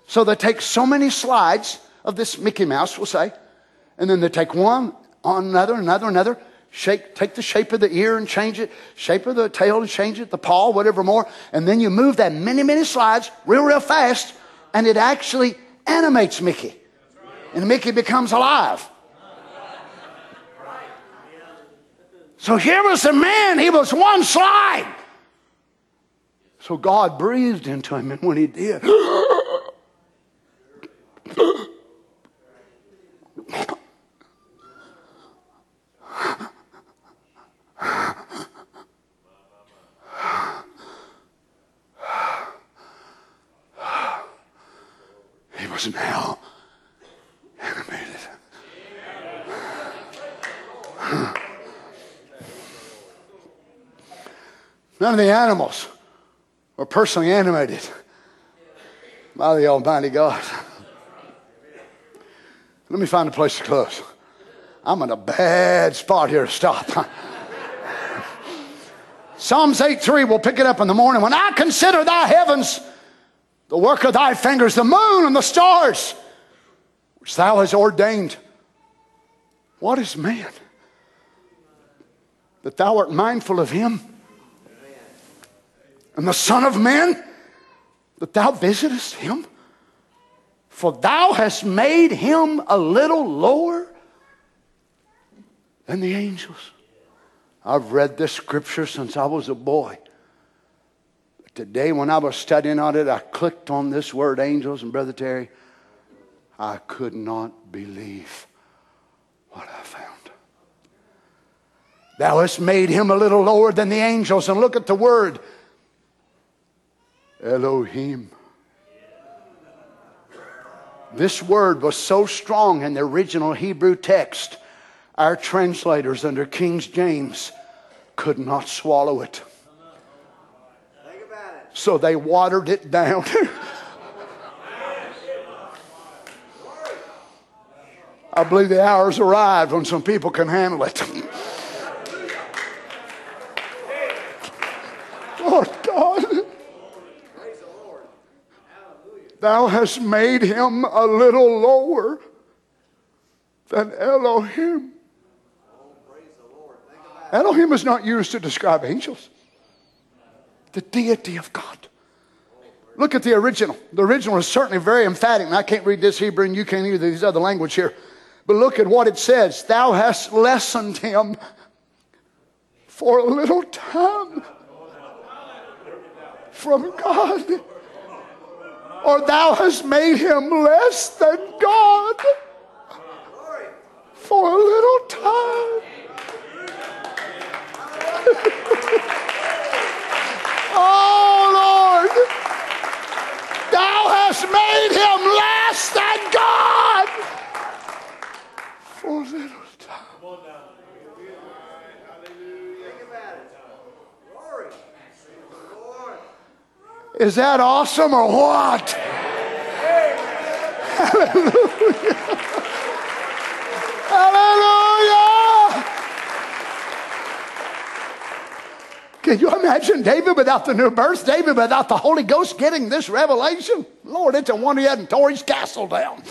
So they take so many slides of this Mickey Mouse, we'll say, and then they take one on another, another, another, take the shape of the ear and change it, shape of the tail and change it, the paw, whatever more, and then you move that many, many slides real, real fast, and it actually animates Mickey. And Mickey becomes alive. So here was a man, he was one slide. So God breathed into him, and when he did, he was now animated. None of the animals were personally animated by the Almighty God. Let me find a place to close. I'm in a bad spot here to stop. Psalms 8 3, we'll pick it up in the morning. When I consider thy heavens, the work of thy fingers, the moon and the stars, which thou hast ordained. What is man? That thou art mindful of him. And the Son of Man, that thou visitest him. For thou hast made him a little lower than the angels. I've read this scripture since I was a boy. But Today, when I was studying on it, I clicked on this word angels, and Brother Terry, I could not believe what I found. Thou hast made him a little lower than the angels. And look at the word Elohim. This word was so strong in the original Hebrew text, our translators under King James could not swallow it so they watered it down. I believe the hour's arrived when some people can handle it. Lord God, thou hast made him a little lower than Elohim. Elohim is not used to describe angels the deity of God. Look at the original. The original is certainly very emphatic, and I can't read this Hebrew, and you can't either these other language here. But look at what it says Thou hast lessened him for a little time from God, or thou hast made him less than God for a little time. Oh, Lord, thou hast made him less than God for a little time. Is that awesome or what? Hallelujah. Hallelujah. Can you imagine David without the new birth? David without the Holy Ghost getting this revelation? Lord, it's a wonder he hadn't tore his castle down.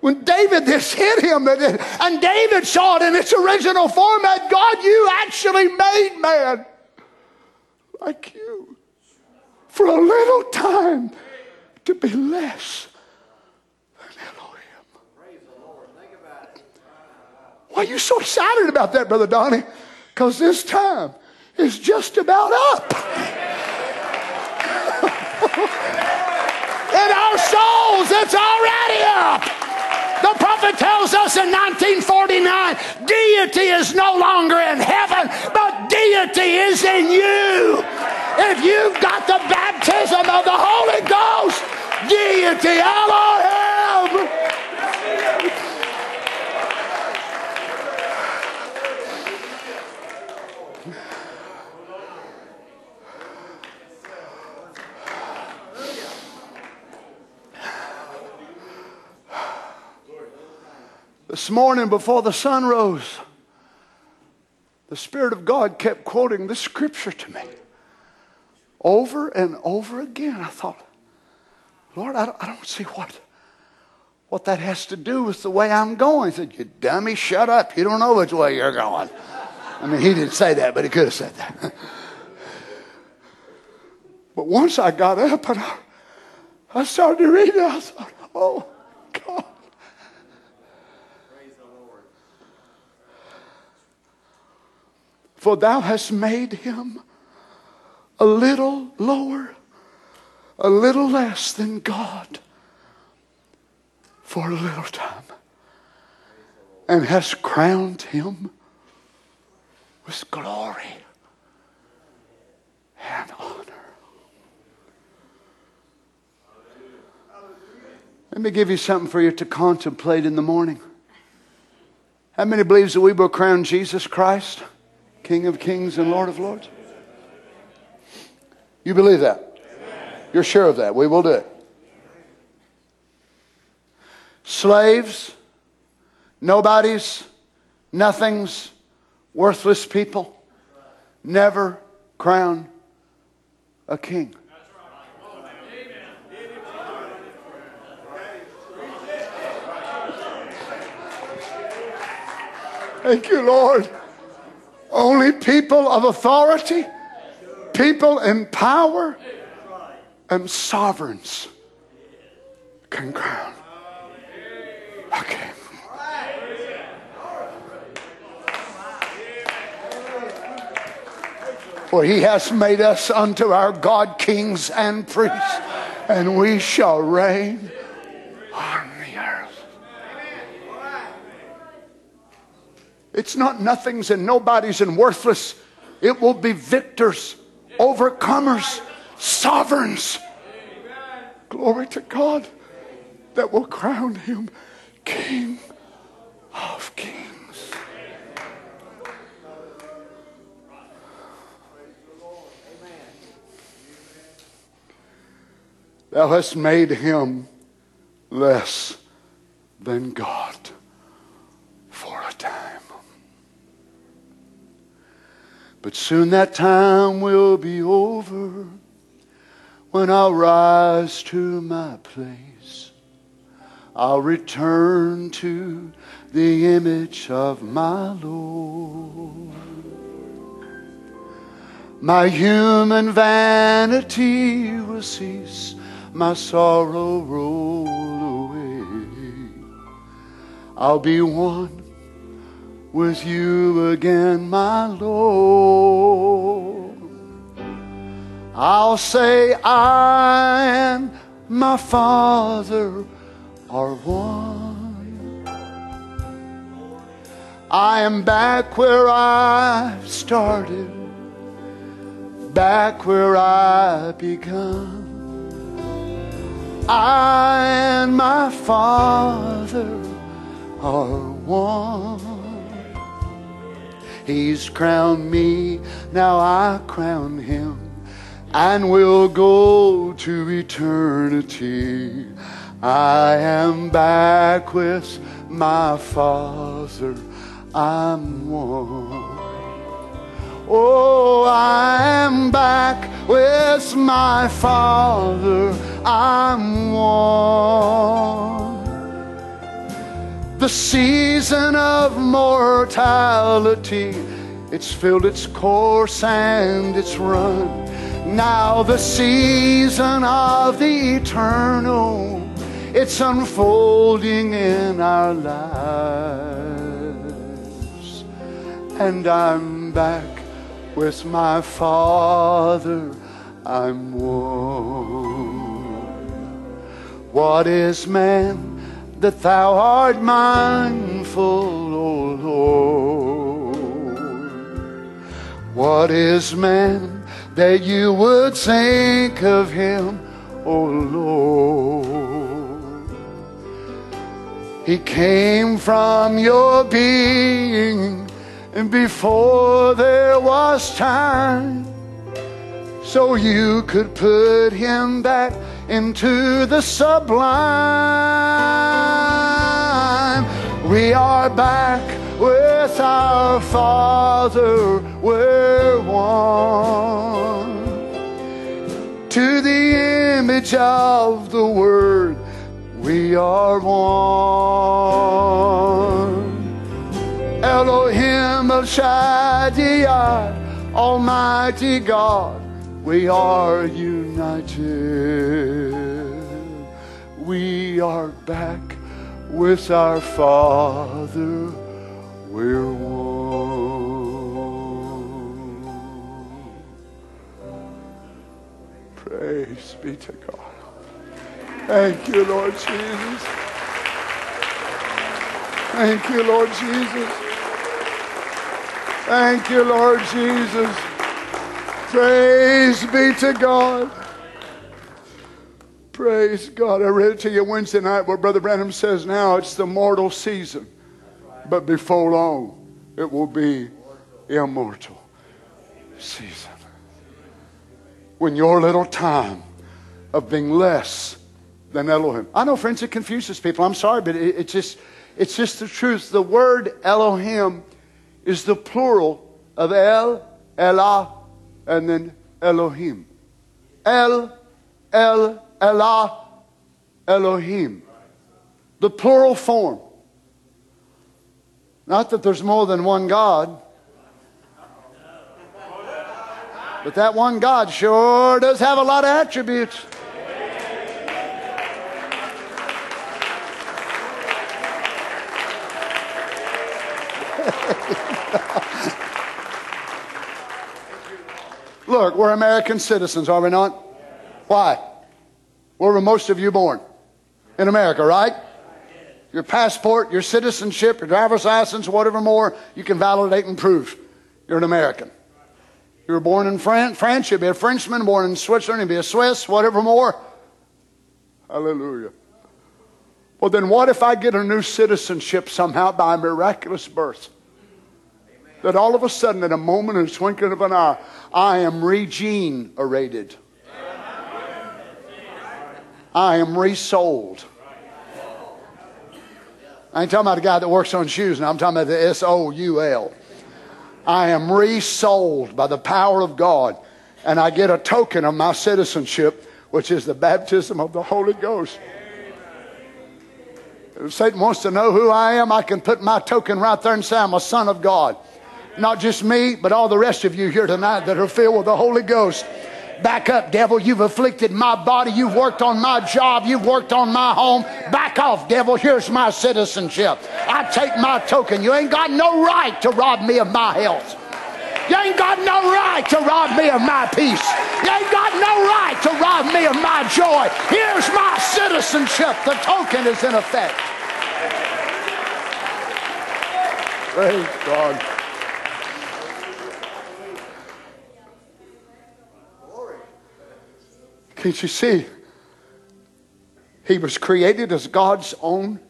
When David, this hit him, and David saw it in its original format God, you actually made man like you for a little time to be less than Elohim. Why are you so excited about that, Brother Donnie? Because this time is just about up. in our souls, it's already up. The prophet tells us in 1949 deity is no longer in heaven, but deity is in you. If you've got the baptism of the Holy Ghost, deity Elohim. This morning, before the sun rose, the Spirit of God kept quoting this scripture to me over and over again. I thought, Lord, I don't, I don't see what, what that has to do with the way I'm going. He said, You dummy, shut up. You don't know which way you're going. I mean, he didn't say that, but he could have said that. but once I got up and I, I started to read it, I thought, Oh, God. Praise the Lord. For thou hast made him a little lower, a little less than God for a little time, and has crowned him with glory and honor. Let me give you something for you to contemplate in the morning. How many believes that we will crown Jesus Christ, King of Kings and Lord of Lords? You believe that? You're sure of that? We will do it. Slaves, nobodies, nothings, worthless people never crown a king. Thank you, Lord. Only people of authority people in power and sovereigns can crown. Okay. For he has made us unto our God kings and priests, and we shall reign on the earth. It's not nothings and nobodies and worthless. It will be victors overcomers, sovereigns. Glory to God that will crown him King of Kings. Thou hast made him less than God for a time. But soon that time will be over when I'll rise to my place. I'll return to the image of my Lord. My human vanity will cease, my sorrow roll away. I'll be one with you again, my Lord. I'll say, I and my Father are one. I am back where I started, back where I began. I and my Father are one. He's crowned me, now I crown him, and we'll go to eternity. I am back with my Father, I'm one. Oh, I am back with my Father, I'm one. The season of mortality, it's filled its course and it's run. Now the season of the eternal, it's unfolding in our lives. And I'm back with my Father, I'm one. What is man? That thou art mindful, O Lord. What is man that you would think of him, O Lord? He came from your being and before there was time so you could put him back into the sublime. We are back with our Father. We're one to the image of the Word. We are one. Elohim El Shaddai, Almighty God, we are united. We are back with our Father. We're one. Praise be to God. Thank you, Lord Jesus. Thank you, Lord Jesus. Thank you, Lord Jesus. Praise be to God. Praise God. I read it to you Wednesday night where Brother Branham says now it's the mortal season, but before long it will be immortal season. When your little time of being less than Elohim. I know, friends, it confuses people. I'm sorry, but it, it just, it's just the truth. The word Elohim is the plural of El, Elah, and then Elohim. El, El, Elah, Elohim. The plural form. Not that there's more than one God, but that one God sure does have a lot of attributes. Look, we're American citizens, are we not? Why? Where were most of you born? In America, right? Your passport, your citizenship, your driver's license, whatever more, you can validate and prove you're an American. You were born in France, France, you'd be a Frenchman. Born in Switzerland, you'd be a Swiss, whatever more. Hallelujah. Well, then what if I get a new citizenship somehow by miraculous birth? That all of a sudden, in a moment, in a twinkling of an eye, I am regenerated. I am resold. I ain't talking about a guy that works on shoes now. I'm talking about the S O U L. I am resold by the power of God, and I get a token of my citizenship, which is the baptism of the Holy Ghost. If Satan wants to know who I am, I can put my token right there and say I'm a son of God. Not just me, but all the rest of you here tonight that are filled with the Holy Ghost. Back up, devil. You've afflicted my body. You've worked on my job. You've worked on my home. Back off, devil. Here's my citizenship. I take my token. You ain't got no right to rob me of my health. You ain't got no right to rob me of my peace. You ain't got no right to rob me of my joy. Here's my citizenship. The token is in effect. Praise God. You see? He was created as God's own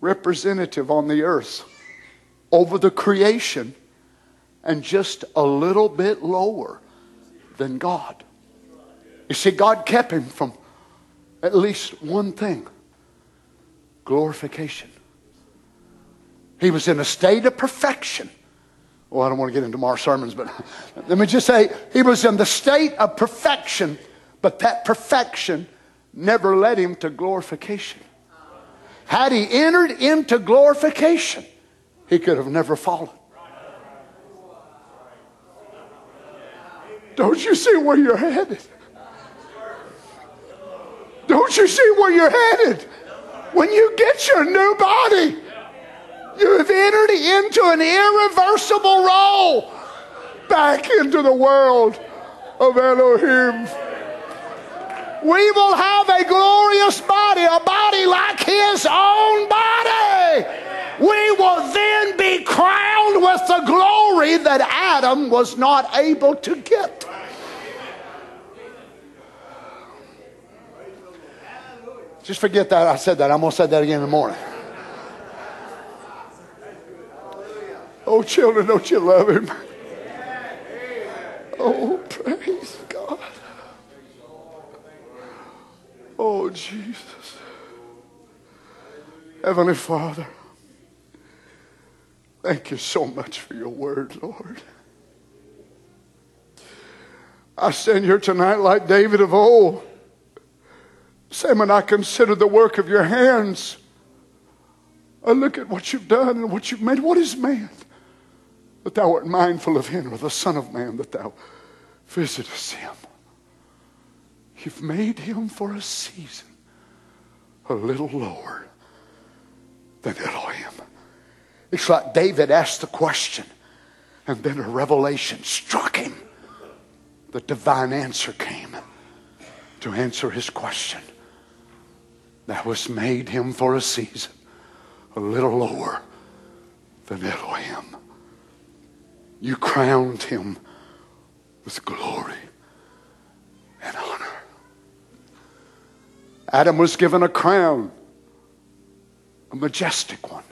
representative on the earth over the creation and just a little bit lower than God. You see, God kept him from at least one thing glorification. He was in a state of perfection. Well, I don't want to get into more sermons, but let me just say he was in the state of perfection but that perfection never led him to glorification. Had he entered into glorification, he could have never fallen. Don't you see where you're headed? Don't you see where you're headed? When you get your new body, you have entered into an irreversible role back into the world of Elohim we will have a glorious body, a body like his own body. We will then be crowned with the glory that Adam was not able to get. Just forget that I said that. I'm going to say that again in the morning. Oh, children, don't you love him? Oh, praise God. Oh, Jesus. Heavenly Father, Thank you so much for your word, Lord. I stand here tonight like David of old, saying, when I consider the work of your hands, I look at what you've done and what you've made. What is man that thou art mindful of him, or the Son of Man that thou visitest him? You've made him for a season a little lower than Elohim. It's like David asked the question, and then a revelation struck him. The divine answer came to answer his question. That was made him for a season a little lower than Elohim. You crowned him with glory and honor. Adam was given a crown, a majestic one,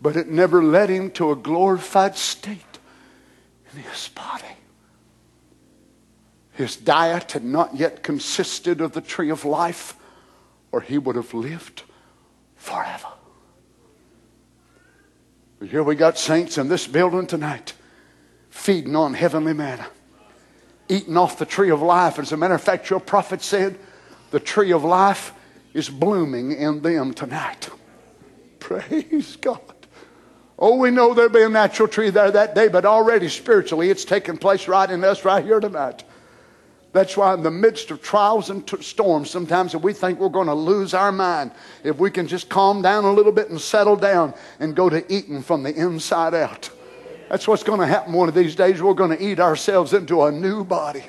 but it never led him to a glorified state in his body. His diet had not yet consisted of the tree of life, or he would have lived forever. But here we got saints in this building tonight feeding on heavenly manna, eating off the tree of life. As a matter of fact, your prophet said, the tree of life is blooming in them tonight. Praise God. Oh, we know there'll be a natural tree there that day, but already spiritually it's taking place right in us right here tonight. That's why, in the midst of trials and t- storms, sometimes if we think we're going to lose our mind, if we can just calm down a little bit and settle down and go to eating from the inside out. That's what's going to happen one of these days. We're going to eat ourselves into a new body.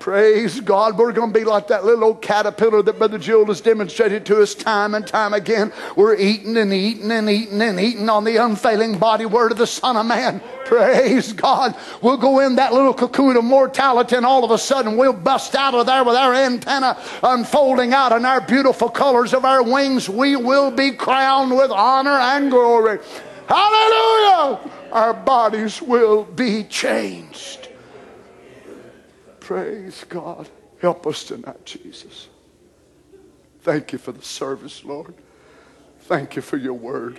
Praise God. We're going to be like that little old caterpillar that Brother Jewel has demonstrated to us time and time again. We're eating and eating and eating and eating on the unfailing body word of the Son of Man. Praise God. We'll go in that little cocoon of mortality and all of a sudden we'll bust out of there with our antenna unfolding out and our beautiful colors of our wings. We will be crowned with honor and glory. Hallelujah. Our bodies will be changed. Praise God. Help us tonight, Jesus. Thank you for the service, Lord. Thank you for your word.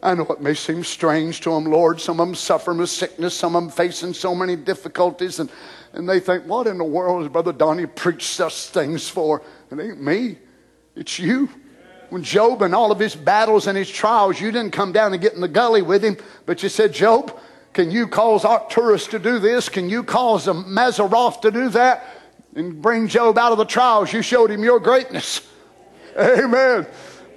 I know it may seem strange to them, Lord. Some of them suffering with sickness, some of them facing so many difficulties, and, and they think, What in the world has Brother Donnie preached such things for? It ain't me, it's you. When Job and all of his battles and his trials, you didn't come down and get in the gully with him, but you said, Job, can you cause Arcturus to do this? Can you cause a Mazzaroth to do that? And bring Job out of the trials. You showed him your greatness. Amen.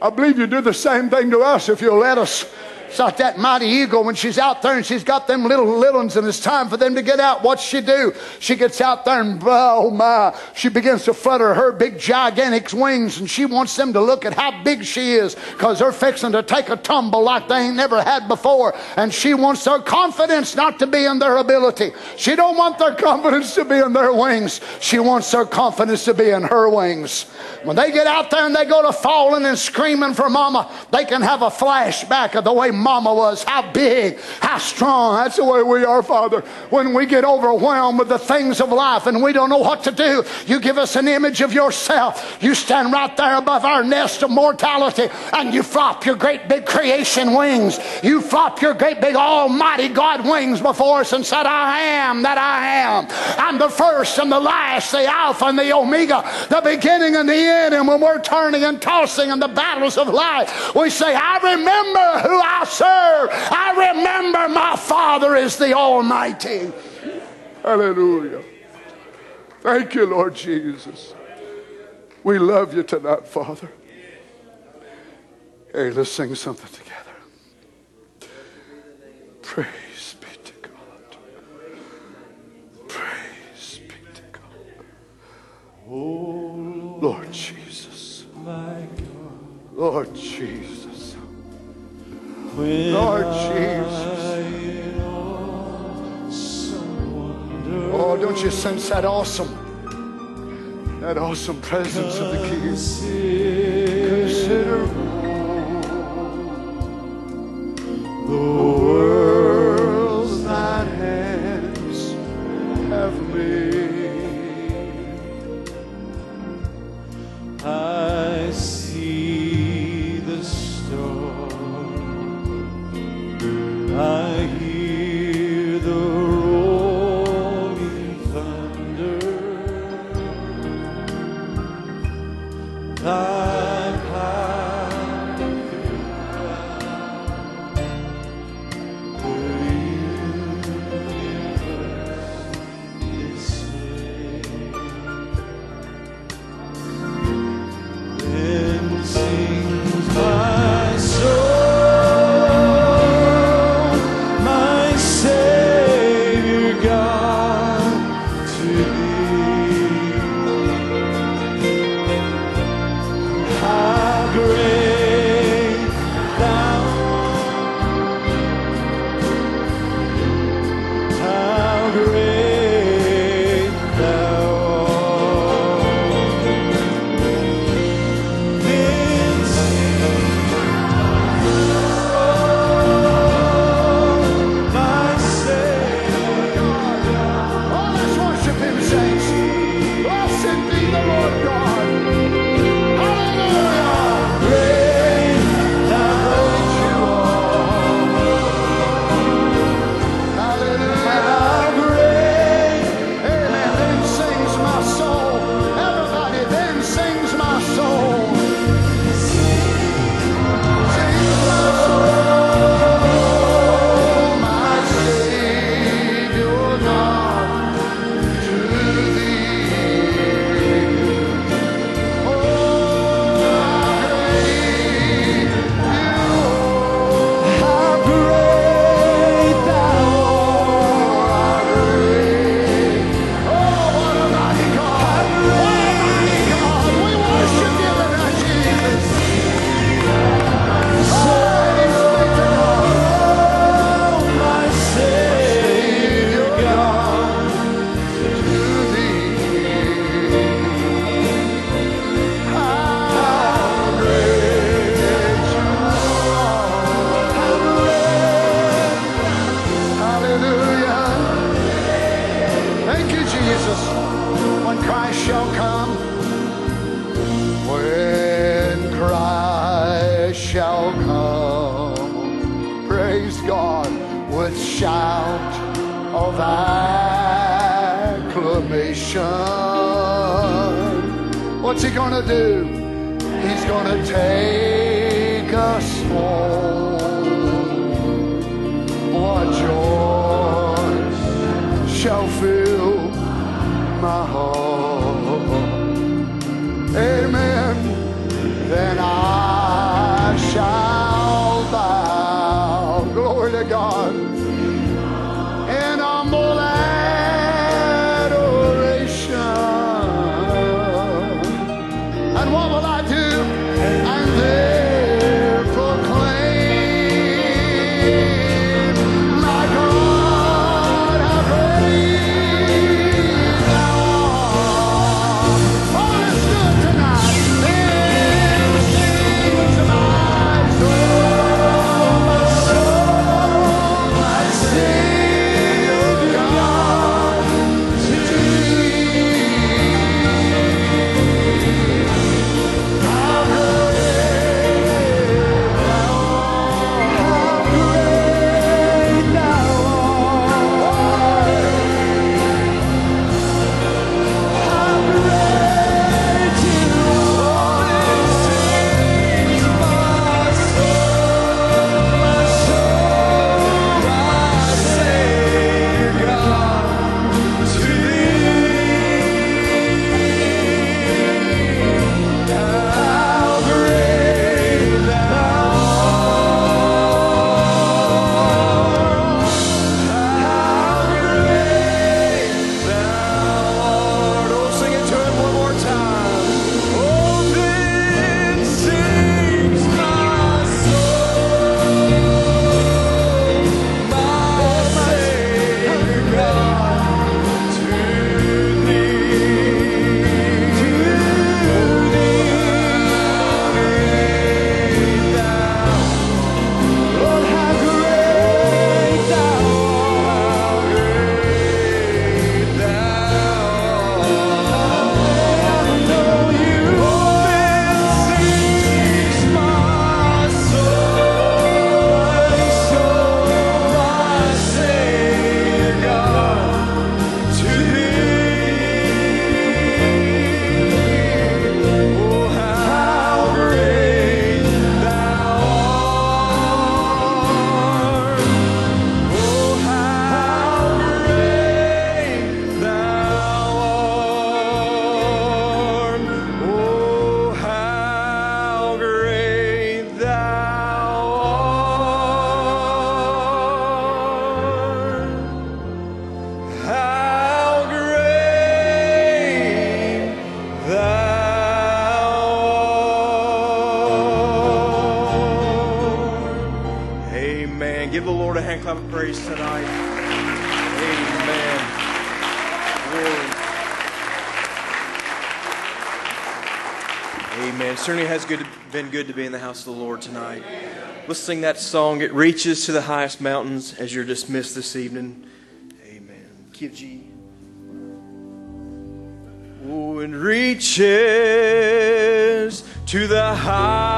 I believe you do the same thing to us if you'll let us. It's like that mighty eagle when she's out there and she's got them little little ones and it's time for them to get out. What's she do? She gets out there and oh my, she begins to flutter her big gigantic wings and she wants them to look at how big she is because they're fixing to take a tumble like they ain't never had before. And she wants their confidence not to be in their ability. She don't want their confidence to be in their wings. She wants their confidence to be in her wings. When they get out there and they go to falling and screaming for mama, they can have a flashback of the way mama was, how big, how strong. That's the way we are, Father. When we get overwhelmed with the things of life and we don't know what to do, you give us an image of yourself. You stand right there above our nest of mortality and you flop your great big creation wings. You flop your great big almighty God wings before us and said, I am that I am. I'm the first and the last, the Alpha and the Omega, the beginning and the end. And when we're turning and tossing in the battles of life, we say, I remember who I serve. I remember my Father is the Almighty. Hallelujah. Thank you, Lord Jesus. We love you tonight, Father. Hey, let's sing something together. Praise be to God. Praise be to God. Oh, Lord Jesus. Lord Jesus. Lord Jesus. Oh, don't you sense that awesome, that awesome presence of the King? Consider the worlds Let's sing that song. It reaches to the highest mountains as you're dismissed this evening. Amen. Give G. Oh, it reaches to the highest.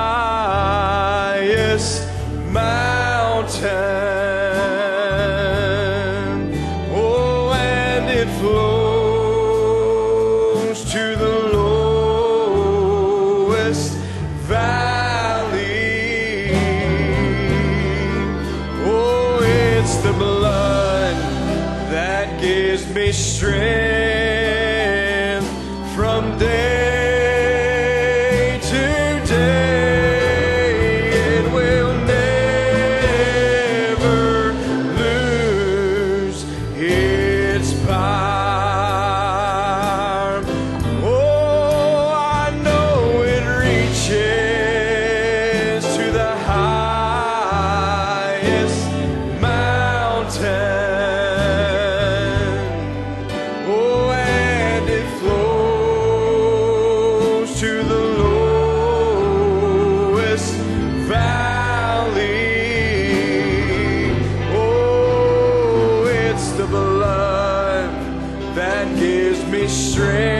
Straight.